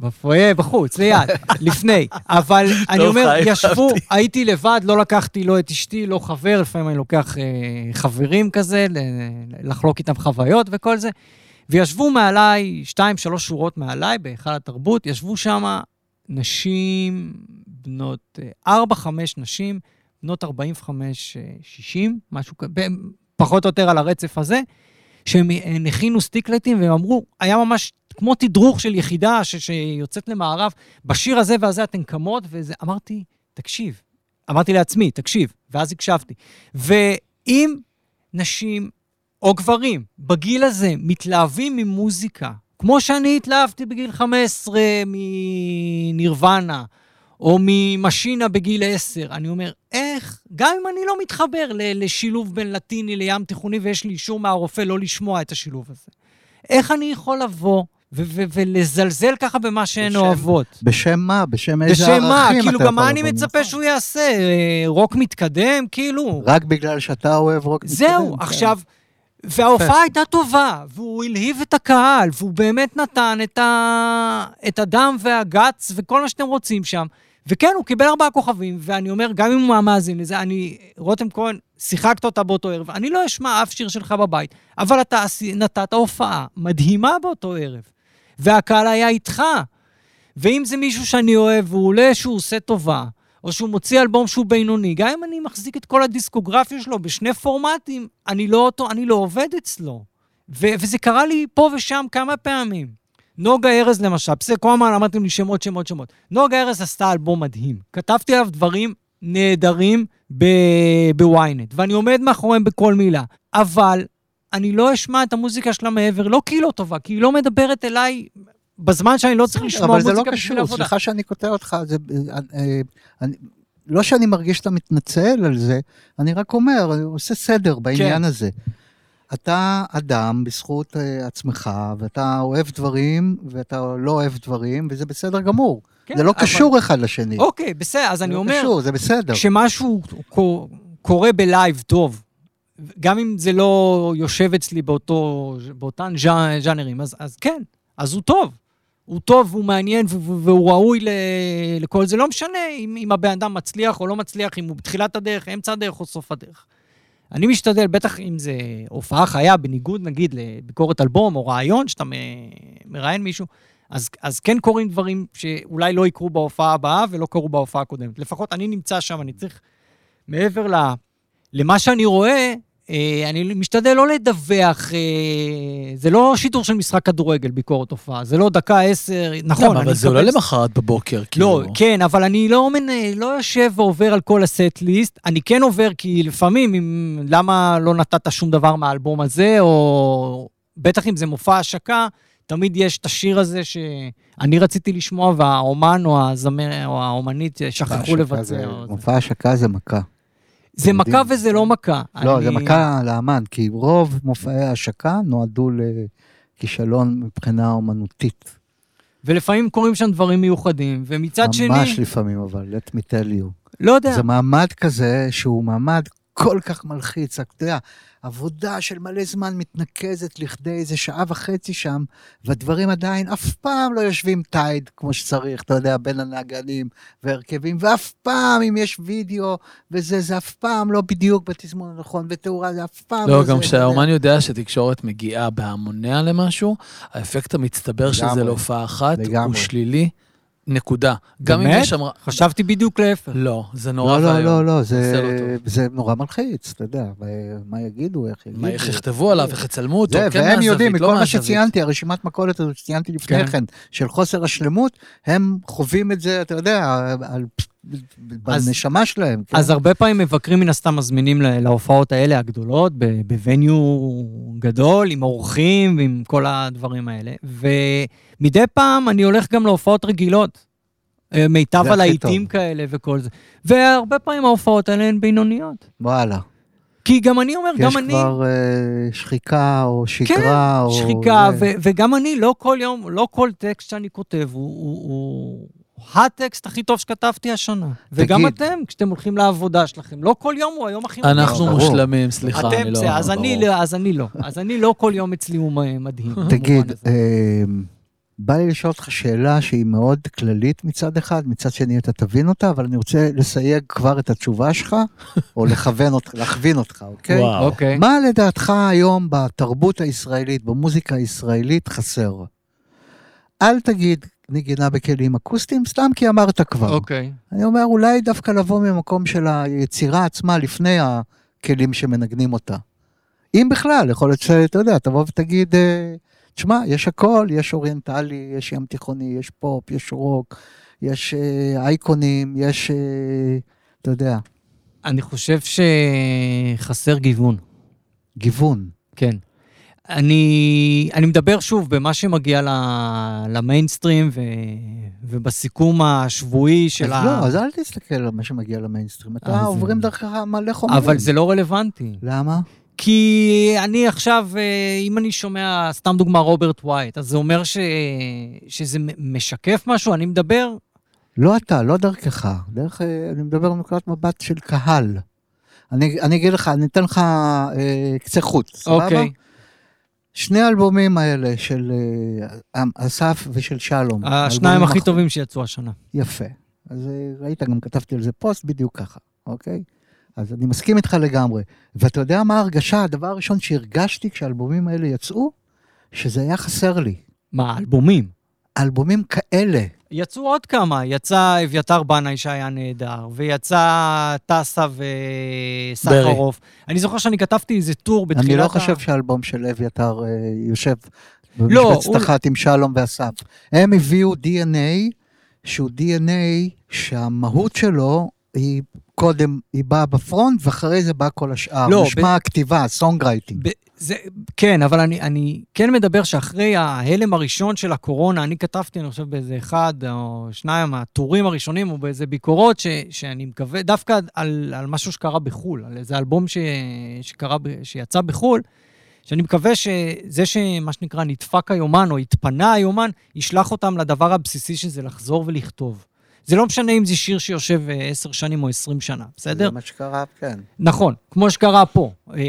בפויה, בחוץ, ליד, לפני. אבל אני אומר, ישבו. הייתי לבד, לא לקחתי לא את אשתי, לא חבר, לפעמים אני לוקח אה, חברים כזה, לחלוק איתם חוויות וכל זה. וישבו מעליי, שתיים, שלוש שורות מעליי, בהיכל התרבות, ישבו שם נשים בנות, אה, ארבע, חמש נשים, בנות 45, אה, 60, משהו כזה, פחות או יותר על הרצף הזה, שהם אה, הכינו סטיקלטים והם אמרו, היה ממש כמו תדרוך של יחידה ש, שיוצאת למערב, בשיר הזה והזה אתן קמות, וזה, אמרתי, תקשיב. אמרתי לעצמי, תקשיב, ואז הקשבתי. ואם נשים או גברים בגיל הזה מתלהבים ממוזיקה, כמו שאני התלהבתי בגיל 15 מנירוונה, או ממשינה בגיל 10, אני אומר, איך, גם אם אני לא מתחבר לשילוב בין לטיני לים תיכוני ויש לי אישור מהרופא לא לשמוע את השילוב הזה, איך אני יכול לבוא ו- ו- ולזלזל ככה במה שהן בשם- אוהבות? בשם מה? בשם איזה בשם מה? ערכים כאילו, אתה גם מה אני? מצפה. שהוא יעשה? אה, רוק מתקדם? כאילו. רק בגלל שאתה אוהב רוק זהו, מתקדם, כן. עכשיו, וההופעה הייתה טובה, והוא הלהיב את הקהל, והוא באמת נתן את, ה... את הדם והגץ וכל מה שאתם רוצים שם. וכן, הוא קיבל ארבעה כוכבים, ואני אומר, גם אם הוא מאזין לזה, אני, רותם כהן, שיחקת אותה באותו ערב, אני לא אשמע אף שיר שלך בבית, אבל אתה נתת הופעה מדהימה באותו ערב, והקהל היה איתך. ואם זה מישהו שאני אוהב, והוא עולה שהוא עושה טובה, או שהוא מוציא אלבום שהוא בינוני, גם אם אני מחזיק את כל הדיסקוגרפיה שלו בשני פורמטים, אני לא, אותו, אני לא עובד אצלו. ו- וזה קרה לי פה ושם כמה פעמים. נוגה ארז למשל, בסדר, כל הזמן אמרתם לי שמות, שמות, שמות. נוגה ארז עשתה אלבום מדהים. כתבתי עליו דברים נהדרים בוויינט, ואני עומד מאחוריהם בכל מילה. אבל אני לא אשמע את המוזיקה שלה מעבר, לא כי היא לא טובה, כי היא לא מדברת אליי בזמן שאני לא צריך לשמוע אבל מוזיקה זה לא בשביל קשור, עבודה. סליחה שאני קוטע אותך, זה, אני, לא שאני מרגיש שאתה מתנצל על זה, אני רק אומר, אני עושה סדר כן. בעניין הזה. אתה אדם בזכות אה, עצמך, ואתה אוהב דברים, ואתה לא אוהב דברים, וזה בסדר גמור. כן, זה לא אבל- קשור אחד לשני. אוקיי, בסדר, אז אני לא אומר, קשור, זה בסדר. כשמשהו קו- קורה בלייב טוב, גם אם זה לא יושב אצלי באותו, באותן ז'אנ- ז'אנרים, אז, אז כן, אז הוא טוב. הוא טוב, הוא מעניין והוא ראוי לכל זה. לא משנה אם, אם הבן אדם מצליח או לא מצליח, אם הוא בתחילת הדרך, אמצע הדרך או סוף הדרך. אני משתדל, בטח אם זה הופעה חיה, בניגוד נגיד לביקורת אלבום או רעיון, שאתה מראיין מישהו, אז, אז כן קורים דברים שאולי לא יקרו בהופעה הבאה ולא קרו בהופעה הקודמת. לפחות אני נמצא שם, אני צריך, מעבר ל, למה שאני רואה, אה, אני משתדל לא לדווח, אה, זה לא שידור של משחק כדורגל, ביקורת הופעה, זה לא דקה עשר, נכון, נכון, אבל זה עולה למחרת בבוקר, לא, כאילו. כן, אבל אני לא, מנ- לא יושב ועובר על כל הסט ליסט. אני כן עובר כי לפעמים, אם, למה לא נתת שום דבר מהאלבום הזה, או בטח אם זה מופע השקה, תמיד יש את השיר הזה שאני רציתי לשמוע, והאומן או הזמר או האומנית שכחו לבצע. מופע השקה זה מכה. זה מכה. וזה לא מכה. לא, אני- זה מכה לאמן, כי רוב מופעי ההשקה נועדו לכישלון מבחינה אומנותית. ולפעמים קורים שם דברים מיוחדים, ומצד שני, ממש לפעמים, אבל, let me tell you. לא יודע. זה מעמד כזה שהוא מעמד כל כך מלחיץ, אתה יודע, עבודה של מלא זמן מתנקזת לכדי איזה שעה וחצי שם, והדברים עדיין אף פעם לא יושבים טייד כמו שצריך, אתה יודע, בין הנגנים והרכבים, ואף פעם אם יש וידאו וזה, זה אף פעם לא בדיוק בתזמון הנכון, ותאורה זה אף פעם לא, זה, גם כשהאומן יודע. שתקשורת מגיעה בהמוניה למשהו, האפקט המצטבר של זה. להופעה אחת הוא לגמרי. שלילי נקודה. גם אם? יש שם... חשבתי בדיוק להפך. לא, זה נורא לא, ואיום. לא, לא, לא, לא זה. זה נורא מלחיץ, אתה יודע, מה יגידו, איך יגידו. מה, איך יכתבו עליו, איך יצלמו אותו, זה, כן והם מהזווית, יודעים, לא מכל מה. שציינתי, הרשימת מכולת הזאת שציינתי לפני כן. כן, של חוסר השלמות, הם חווים את זה, אתה יודע, על, בנשמה שלהם. כן? אז הרבה פעמים מבקרים מן הסתם מזמינים להופעות האלה הגדולות, בווניו גדול, עם אורחים ועם כל הדברים האלה. ומדי פעם אני הולך גם להופעות רגילות. אה, מיטב הלהיטים. כאלה וכל זה. והרבה פעמים ההופעות האלה הן בינוניות. וואלה. כי גם אני אומר, גם יש אני... כבר אה, שחיקה או כן, שגרה, או... שחיקה, זה. ו- וגם אני, לא כל יום, לא כל טקסט שאני כותב הוא, הוא, הוא הטקסט הכי טוב שכתבתי השנה. וגם תגיד. אתם, כשאתם הולכים לעבודה שלכם, לא כל יום הוא היום הכי מדהים. אנחנו ברור. מושלמים, סליחה, אתם, אני לא... בסדר, אז אני ברור. לא, אז אני לא. אז אני לא כל יום אצלי הוא מ- מדהים. תגיד. אה, בא לי לשאול אותך שאלה שהיא מאוד כללית מצד אחד, מצד שני אתה תבין אותה, אבל אני רוצה לסייג כבר את התשובה שלך, או לכוון אותך, להכווין אותך, אוקיי? וואו. אוקיי. מה לדעתך היום בתרבות הישראלית, במוזיקה הישראלית, חסר? אל תגיד נגינה בכלים אקוסטיים, סתם כי אמרת כבר. אוקיי. אני אומר, אולי דווקא לבוא ממקום של היצירה עצמה לפני הכלים שמנגנים אותה. אם בכלל, יכול להיות שאתה יודע, תבוא ותגיד, אה, תשמע, יש הכל, יש אוריינטלי, יש ים תיכוני, יש פופ, יש רוק, יש אה, אייקונים, יש, אה, אתה יודע, אני חושב שחסר גיוון. גיוון. כן. אני, אני מדבר שוב במה שמגיע למיינסטרים ו, ובסיכום השבועי של אז ה... לא, אז אל תסתכל על מה שמגיע למיינסטרים, אתה אז- עוברים דרכך מלא חומרים. אבל זה לא רלוונטי. למה? כי אני עכשיו, אה, אם אני שומע, סתם דוגמה, רוברט ווייט, אז זה אומר ש, שזה משקף משהו? אני מדבר... לא אתה, לא דרכך, דרך, אה, אני מדבר מנקודת מבט של קהל. אני, אני אגיד לך, אני אתן לך אה, קצה חוט, סבבה? אוקיי. שני האלבומים האלה של אה, אסף ושל שלום. השניים הכי טובים שיצאו השנה. יפה. אז אה, ראית, גם כתבתי על זה פוסט בדיוק ככה, אוקיי? אז אני מסכים איתך לגמרי. ואתה יודע מה ההרגשה? הדבר הראשון שהרגשתי כשהאלבומים האלה יצאו, שזה היה חסר לי. מה, אלבומים? אלבומים כאלה. יצאו עוד כמה, יצא אביתר בנאי שהיה נהדר, ויצא אסף וסחרוף. אני זוכר שאני כתבתי איזה טור בתחילת אני ה... לא חושב שהאלבום של אביתר אה, יושב לא, במשבצת הוא- אחת עם שלום ואסף. הם הביאו DNA, שהוא DNA שהמהות שלו היא קודם, היא באה ב front, ואחרי זה בא כל השאר. לא, נשמע הכתיבה, ה songwriting. ב- זה, כן, אבל אני, אני כן מדבר שאחרי ההלם הראשון של הקורונה, אני כתבתי, אני חושב, באיזה אחד או שניים הטורים הראשונים, או באיזה ביקורות, ש, שאני מקווה, דווקא על, על משהו שקרה בחו"ל, על איזה אלבום ש, שקרה, שיצא בחו"ל, שאני מקווה שזה שמה שנקרא נדפק היומן, או התפנה היומן, ישלח אותם לדבר הבסיסי שזה לחזור ולכתוב. זה לא משנה אם זה שיר שיושב אה, עשר שנים או עשרים שנה, בסדר? זה מה שקרה, כן. נכון, כמו שקרה פה. אה,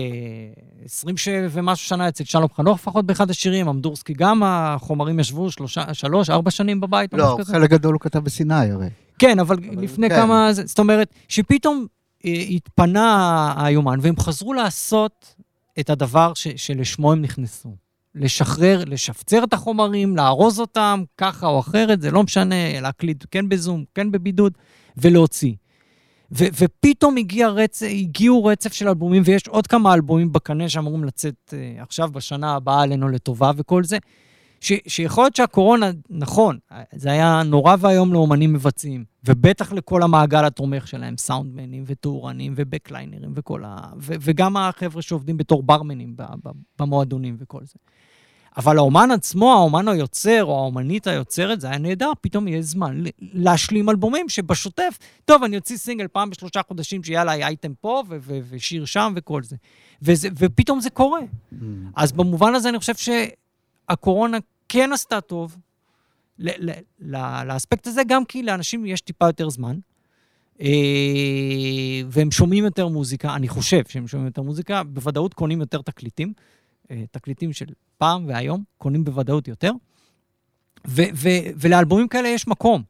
20 ש... ומשהו שנה אצל שלום חנוך, לפחות באחד השירים, אמדורסקי גם, החומרים ישבו שלושה, שלוש, ארבע שנים בבית, לא. חלק גדול הוא כתב בסיני הרי. כן, אבל, אבל לפני כן. כמה... זאת אומרת, שפתאום אה, התפנה היומן, והם חזרו לעשות את הדבר ש... שלשמו הם נכנסו. לשחרר, לשפצר את החומרים, לארוז אותם, ככה או אחרת, זה לא משנה, להקליט כן בזום, כן בבידוד, ולהוציא. ו- ופתאום הגיע רצ... הגיעו רצף של אלבומים, ויש עוד כמה אלבומים בקנה שאמורים לצאת uh, עכשיו, בשנה הבאה עלינו לטובה וכל זה, ש- שיכול להיות שהקורונה, נכון, זה היה נורא ואיום לאומנים מבצעים, ובטח לכל המעגל התומך שלהם, סאונדמנים וטורנים ובקליינרים וכל ה... ו- וגם החבר'ה שעובדים בתור ברמנים במועדונים וכל זה. אבל האומן עצמו, האומן היוצר, או האומנית היוצרת, זה היה נהדר, פתאום יהיה זמן להשלים אלבומים שבשוטף, טוב, אני אוציא סינגל פעם בשלושה חודשים, עליי אייטם פה ו- ו- ושיר שם וכל זה. וזה. ופתאום זה קורה. אז במובן הזה אני חושב שהקורונה כן עשתה טוב ל- ל- ל- לאספקט הזה, גם כי לאנשים יש טיפה יותר זמן, אה, והם שומעים יותר מוזיקה, אני חושב שהם שומעים יותר מוזיקה, בוודאות קונים יותר תקליטים, אה, תקליטים של פעם והיום, קונים בוודאות יותר, ו- ו- ולאלבומים כאלה יש מקום.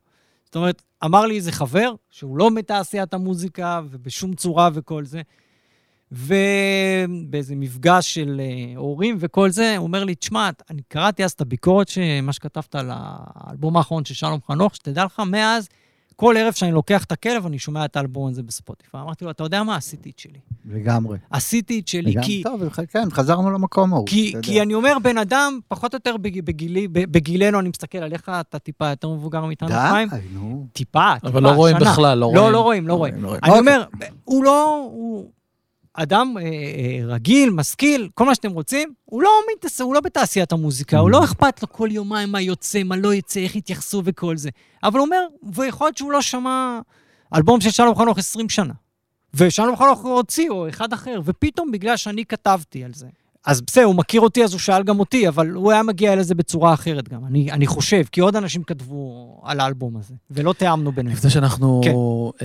זאת אומרת, אמר לי איזה חבר, שהוא לא מתעשיית המוזיקה ובשום צורה וכל זה, ובאיזה מפגש של אה, הורים וכל זה, הוא אומר לי, תשמע, אני קראתי אז את הביקורת, ש... מה שכתבת על האלבום האחרון של שלום חנוך, שתדע לך, מאז, כל ערב שאני לוקח את הכלב, אני שומע את האלבום הזה בספוטיפיי. אמרתי לו, אתה יודע מה? עשיתי את שלי. לגמרי. עשיתי את שלי, לגמרי. כי... טוב, כן, חזרנו למקום ההוא. כי, כי. אני אומר, בן אדם, פחות או יותר בגילי, בגילנו, אני מסתכל עליך, אתה טיפה יותר מבוגר מאיתנו, חיים. די, נו. טיפה, טיפה, אבל לא רואים שנה. בכלל, לא רואים. לא, לא רואים, לא רואים. רואים. אני אוקיי. אומר, הוא לא, הוא אדם אה, אה, רגיל, משכיל, כל מה שאתם רוצים, הוא לא מתעסק, הוא לא בתעשיית המוזיקה, הוא. לא אכפת לו כל יומיים מה יוצא, מה לא יצא, איך יתייחסו וכל זה. אבל הוא אומר, ויכול להיות שהוא לא שמע אלבום של שלום חנוך 20 שנה. ושלום חנוך הוציא, או אחד אחר, ופתאום בגלל שאני כתבתי על זה. אז בסדר, הוא מכיר אותי, אז הוא שאל גם אותי, אבל הוא היה מגיע לזה בצורה אחרת גם, אני, אני חושב, כי עוד אנשים כתבו על האלבום הזה, ולא תיאמנו ביניהם. לפני שאנחנו כן.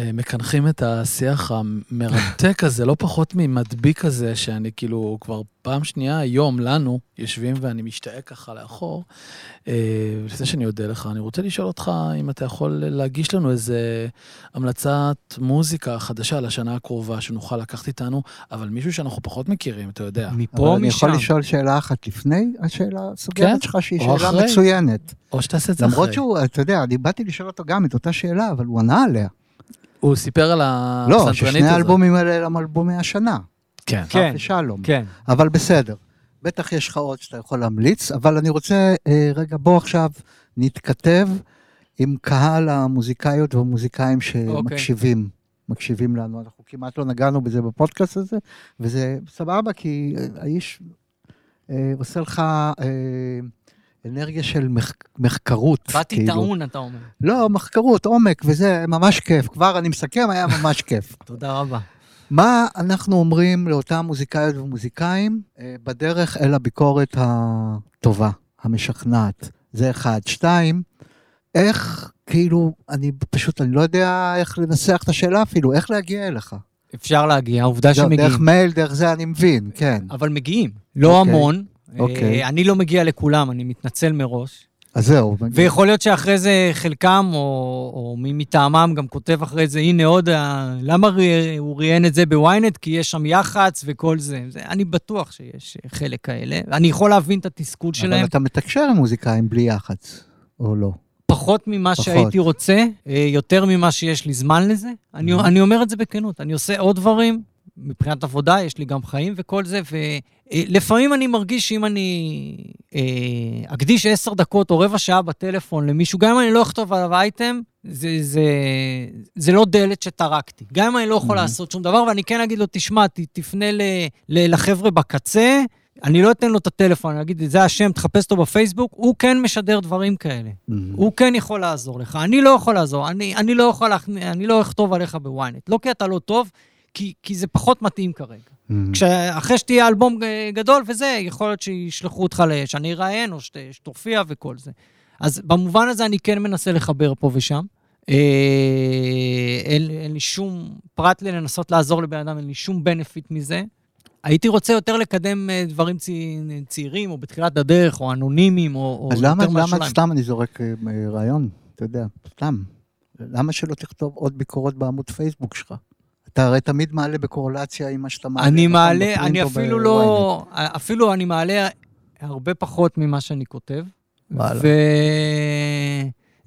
אה, מקנחים את השיח המרתק הזה, לא פחות ממדביק הזה, שאני כאילו כבר פעם שנייה היום, לנו, יושבים ואני משתאה ככה לאחור. אה, לפני שאני אודה לך, אני רוצה לשאול אותך אם אתה יכול להגיש לנו איזה המלצת מוזיקה חדשה לשנה הקרובה, שנוכל לקחת איתנו, אבל מישהו שאנחנו פחות מכירים, אתה יודע. מפה, אבל אני יכול משם. לשאול שאלה אחת לפני השאלה כן, הסוגרת שלך, שהיא שאלה אחרי. מצוינת. או שתעשה את זה אחרי. למרות שהוא, אתה יודע, אני באתי לשאול אותו גם את אותה שאלה, אבל הוא ענה עליה. הוא סיפר על לא, הפסנתרנית ששני הזאת. האלבומים האלה הם אלבומי השנה. כן. כן. רב ושלום. כן. אבל בסדר. בטח יש לך עוד שאתה יכול להמליץ, אבל אני רוצה, אה, רגע, בוא עכשיו נתכתב עם קהל המוזיקאיות והמוזיקאים שמקשיבים, מקשיבים לנו. אנחנו כמעט לא נגענו בזה בפודקאסט הזה, וזה סבבה, כי אה, האיש אה, עושה לך אה, אנרגיה של מח, מחקרות. באתי כאילו. טעון, אתה אומר. לא, מחקרות, עומק, וזה ממש כיף. כבר אני מסכם, היה ממש כיף. תודה רבה. מה אנחנו אומרים לאותם מוזיקאיות ומוזיקאים אה, בדרך אל הביקורת הטובה, המשכנעת? זה אחד. שתיים, איך, כאילו, אני פשוט, אני לא יודע איך לנסח את השאלה אפילו, איך להגיע אליך. אפשר להגיע, העובדה זהו, שמגיעים. דרך מייל, דרך זה אני מבין, כן. אבל מגיעים. לא אוקיי. המון. אוקיי. אה, אני לא מגיע לכולם, אני מתנצל מראש. אז זהו. ויכול להיות שאחרי זה חלקם, או, או מי מטעמם גם כותב אחרי זה, הנה עוד, ה- למה הוא ראיין את זה בוויינט? כי יש שם יח"צ וכל זה. זה. אני בטוח שיש חלק כאלה. אני יכול להבין את התסכול אבל שלהם. אתה מתקשר עם מוזיקאים בלי יח"צ, או לא? פחות ממה פחות. שהייתי רוצה, אה, יותר ממה שיש לי זמן לזה. אני, Mhm. אני אומר את זה בכנות, אני עושה עוד דברים, מבחינת עבודה, יש לי גם חיים וכל זה, ולפעמים אני מרגיש שאם אני אה, אקדיש עשר דקות או רבע שעה בטלפון למישהו, גם אם אני לא אכתוב עליו אייטם, זה, זה, זה לא דלת שטרקתי. גם אם אני לא יכול Mhm. לעשות שום דבר, ואני כן אגיד לו, תשמע, ת, תפנה ל, ל, לחבר'ה בקצה, אני לא אתן לו את הטלפון, אני אגיד, זה השם, תחפש אותו בפייסבוק, הוא כן משדר דברים כאלה. הוא כן יכול לעזור לך, אני לא יכול לעזור, אני, אני, לא, יכול. אני לא אכתוב עליך בוויינט. לא כי אתה לא טוב, כי, כי זה פחות מתאים כרגע. כשאחרי שתהיה אלבום ג- גדול וזה, יכול להיות שישלחו אותך שאני אראיין, או שת, שתופיע וכל זה. אז במובן הזה אני כן מנסה לחבר פה ושם. אה, אין, אין לי שום, פרט ללנסות לעזור לבן אדם, אין לי שום בנפיט מזה. הייתי רוצה יותר לקדם אה, דברים צי, צעירים, או בתחילת הדרך, או אנונימיים, או, או אז למה, יותר למה מהשוליים. סתם אני זורק אה, רעיון, אתה יודע, סתם. למה שלא תכתוב עוד ביקורות בעמוד פייסבוק שלך? אתה הרי תמיד מעלה בקורלציה עם מה שאתה מעלה. אני מעלה, אני אפילו. לא, אפילו אני מעלה הרבה פחות ממה שאני כותב. וואלה.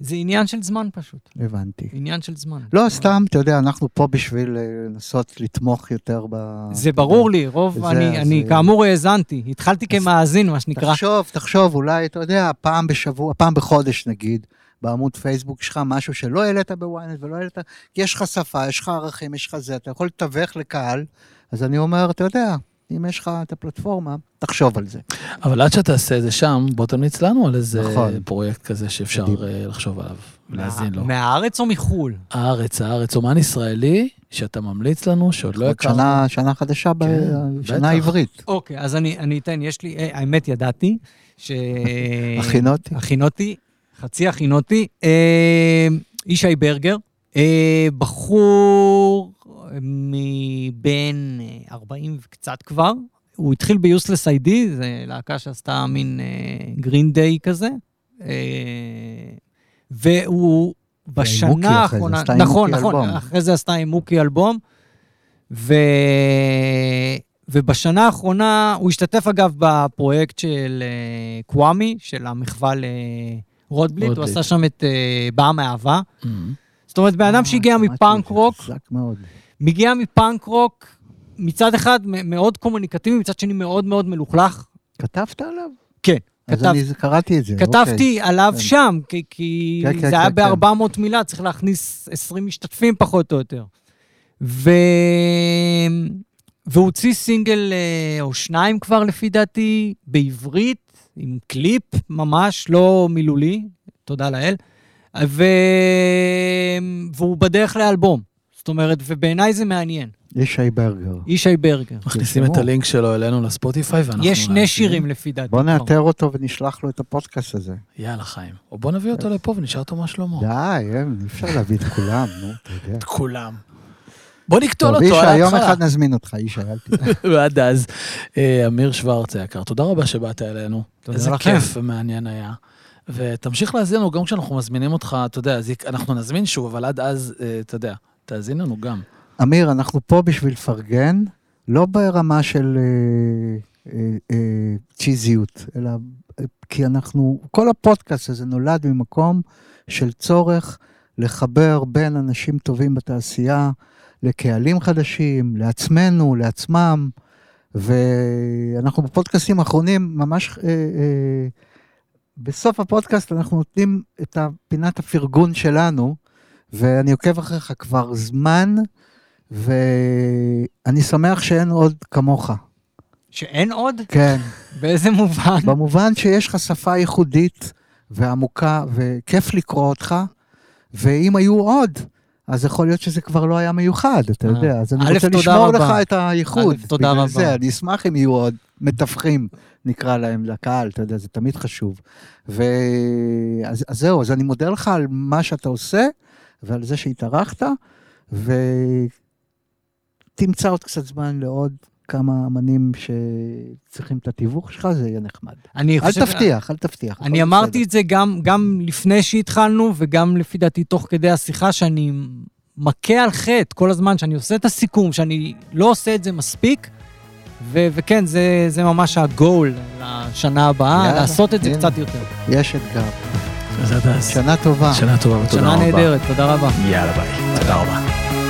וזה עניין של זמן פשוט, הבנתי. עניין של זמן. לא, סתם, אתה יודע, אנחנו פה בשביל אה, לנסות לתמוך יותר ב... זה ברור לי, רוב, וזה, אני, אז, אני כאמור האזנתי, התחלתי אז כמאזין, מה שנקרא. תחשוב, תחשוב, אולי, אתה יודע, פעם בשבוע, פעם בחודש נגיד, בעמוד פייסבוק שלך, משהו שלא העלית בוויינט ולא העלית, כי יש לך שפה, יש לך ערכים, יש לך זה, אתה יכול לתווך לקהל, אז אני אומר, אתה יודע, אם יש לך את הפלטפורמה, תחשוב על זה. אבל עד שאתה תעשה את זה שם, בוא תמליץ לנו על איזה נכון. פרויקט כזה שאפשר מדהים. אה, לחשוב עליו, להאזין לו. מהארץ או מחו"ל? הארץ, הארץ, אומן ישראלי, שאתה ממליץ לנו, שעוד לא הכרנו. שנה, שנה חדשה, ב- כן, שנה בטח. עברית. אוקיי, אז אני, אני אתן, יש לי, אה, האמת ידעתי, ש... הכינותי. הכינותי, חצי הכינותי. אה, ישי ברגר, אה, בחור מבין אה, 40 וקצת כבר. הוא התחיל ביוסלס איי-די, זו להקה שעשתה מין גרין דיי כזה. אה, והוא בשנה האחרונה, נכון, נכון, אלבום. אחרי זה עשתה עם מוקי אלבום. ו... ובשנה האחרונה, הוא השתתף אגב בפרויקט של אה, קוואמי, של המחווה לרוטבליט, הוא רוטבליט. עשה שם את אה, באה מאהבה. Mm. זאת אומרת, בן אדם שהגיע מפאנק רוק. מגיע מפאנק רוק, מצד אחד מאוד קומוניקטיבי, מצד שני מאוד מאוד מלוכלך. כתבת עליו? כן, אז כתב, אני קראתי את זה. אוקיי. כתבתי עליו כן. שם, כי, כי כן, כן, זה היה כן, כן. ב-400 מילה, צריך להכניס 20 משתתפים פחות או יותר. ו... והוא הוציא סינגל אה, או שניים כבר לפי דעתי, בעברית, עם קליפ ממש, לא מילולי, תודה לאל, ו... והוא בדרך לאלבום. זאת אומרת, ובעיניי זה מעניין. ישי ברגר. ישי ברגר. מכניסים. את הלינק שלו אלינו לספוטיפיי, ואנחנו... יש שני. שירים לפי דעתי. בוא. נאתר אותו ונשלח לו את הפודקאסט הזה. יאללה, חיים. או בוא נביא אותו לפה ונשאל אותו מה שלמה. די, אי אפשר להביא את כולם, נו, אתה יודע. את כולם. בוא נקטול אותו על ישי, יום ההתחלה. אחד נזמין אותך, ישי, אל תדאג. ועד אז, אה, אמיר שוורץ היקר, תודה רבה שבאת אלינו. איזה. כיף ומעניין היה. ותמשיך להאזין לנו גם כשאנחנו מזמינים אותך, אתה יודע, אנחנו נזמין שוב, אבל עד אז, אה, אתה יודע, תאזין לנו גם. אמיר, אנחנו פה בשביל לפרגן, לא ברמה של אה, אה, אה, צ'יזיות, אלא כי אנחנו, כל הפודקאסט הזה נולד ממקום של צורך לחבר בין אנשים טובים בתעשייה לקהלים חדשים, לעצמנו, לעצמם, ואנחנו בפודקאסטים האחרונים ממש... אה, אה, בסוף הפודקאסט אנחנו נותנים את פינת הפרגון שלנו, ואני עוקב אחריך כבר זמן, ואני שמח שאין עוד כמוך. שאין עוד? כן, באיזה מובן? במובן שיש לך שפה ייחודית ועמוקה, וכיף לקרוא אותך, ואם היו עוד, אז יכול להיות שזה כבר לא היה מיוחד, אתה אה. יודע. אז אני רוצה לשמור. לך את הייחוד. תודה רבה. זה, אני אשמח אם יהיו עוד מתווכים, נקרא להם, לקהל, אתה יודע, זה תמיד חשוב. ו... אז, אז זהו, אז אני מודה לך על מה שאתה עושה, ועל זה שהתארחת, ותמצא עוד קצת זמן לעוד כמה אמנים שצריכים את התיווך שלך, זה יהיה נחמד. אני אל חושב... תבטיח, אל תבטיח. אני אמרתי בסדר. את זה גם, גם לפני שהתחלנו, וגם לפי דעתי תוך כדי השיחה, שאני מכה על חטא כל הזמן, שאני עושה את הסיכום, שאני לא עושה את זה מספיק, ו- וכן, זה, זה ממש הגול לשנה הבאה, יאללה, לעשות את זה. קצת יותר. יש אתגר. אז עד אז. שנה טובה. שנה טובה ותודה שנה רבה. נהדרת, תודה רבה. יאללה ביי. תודה רבה.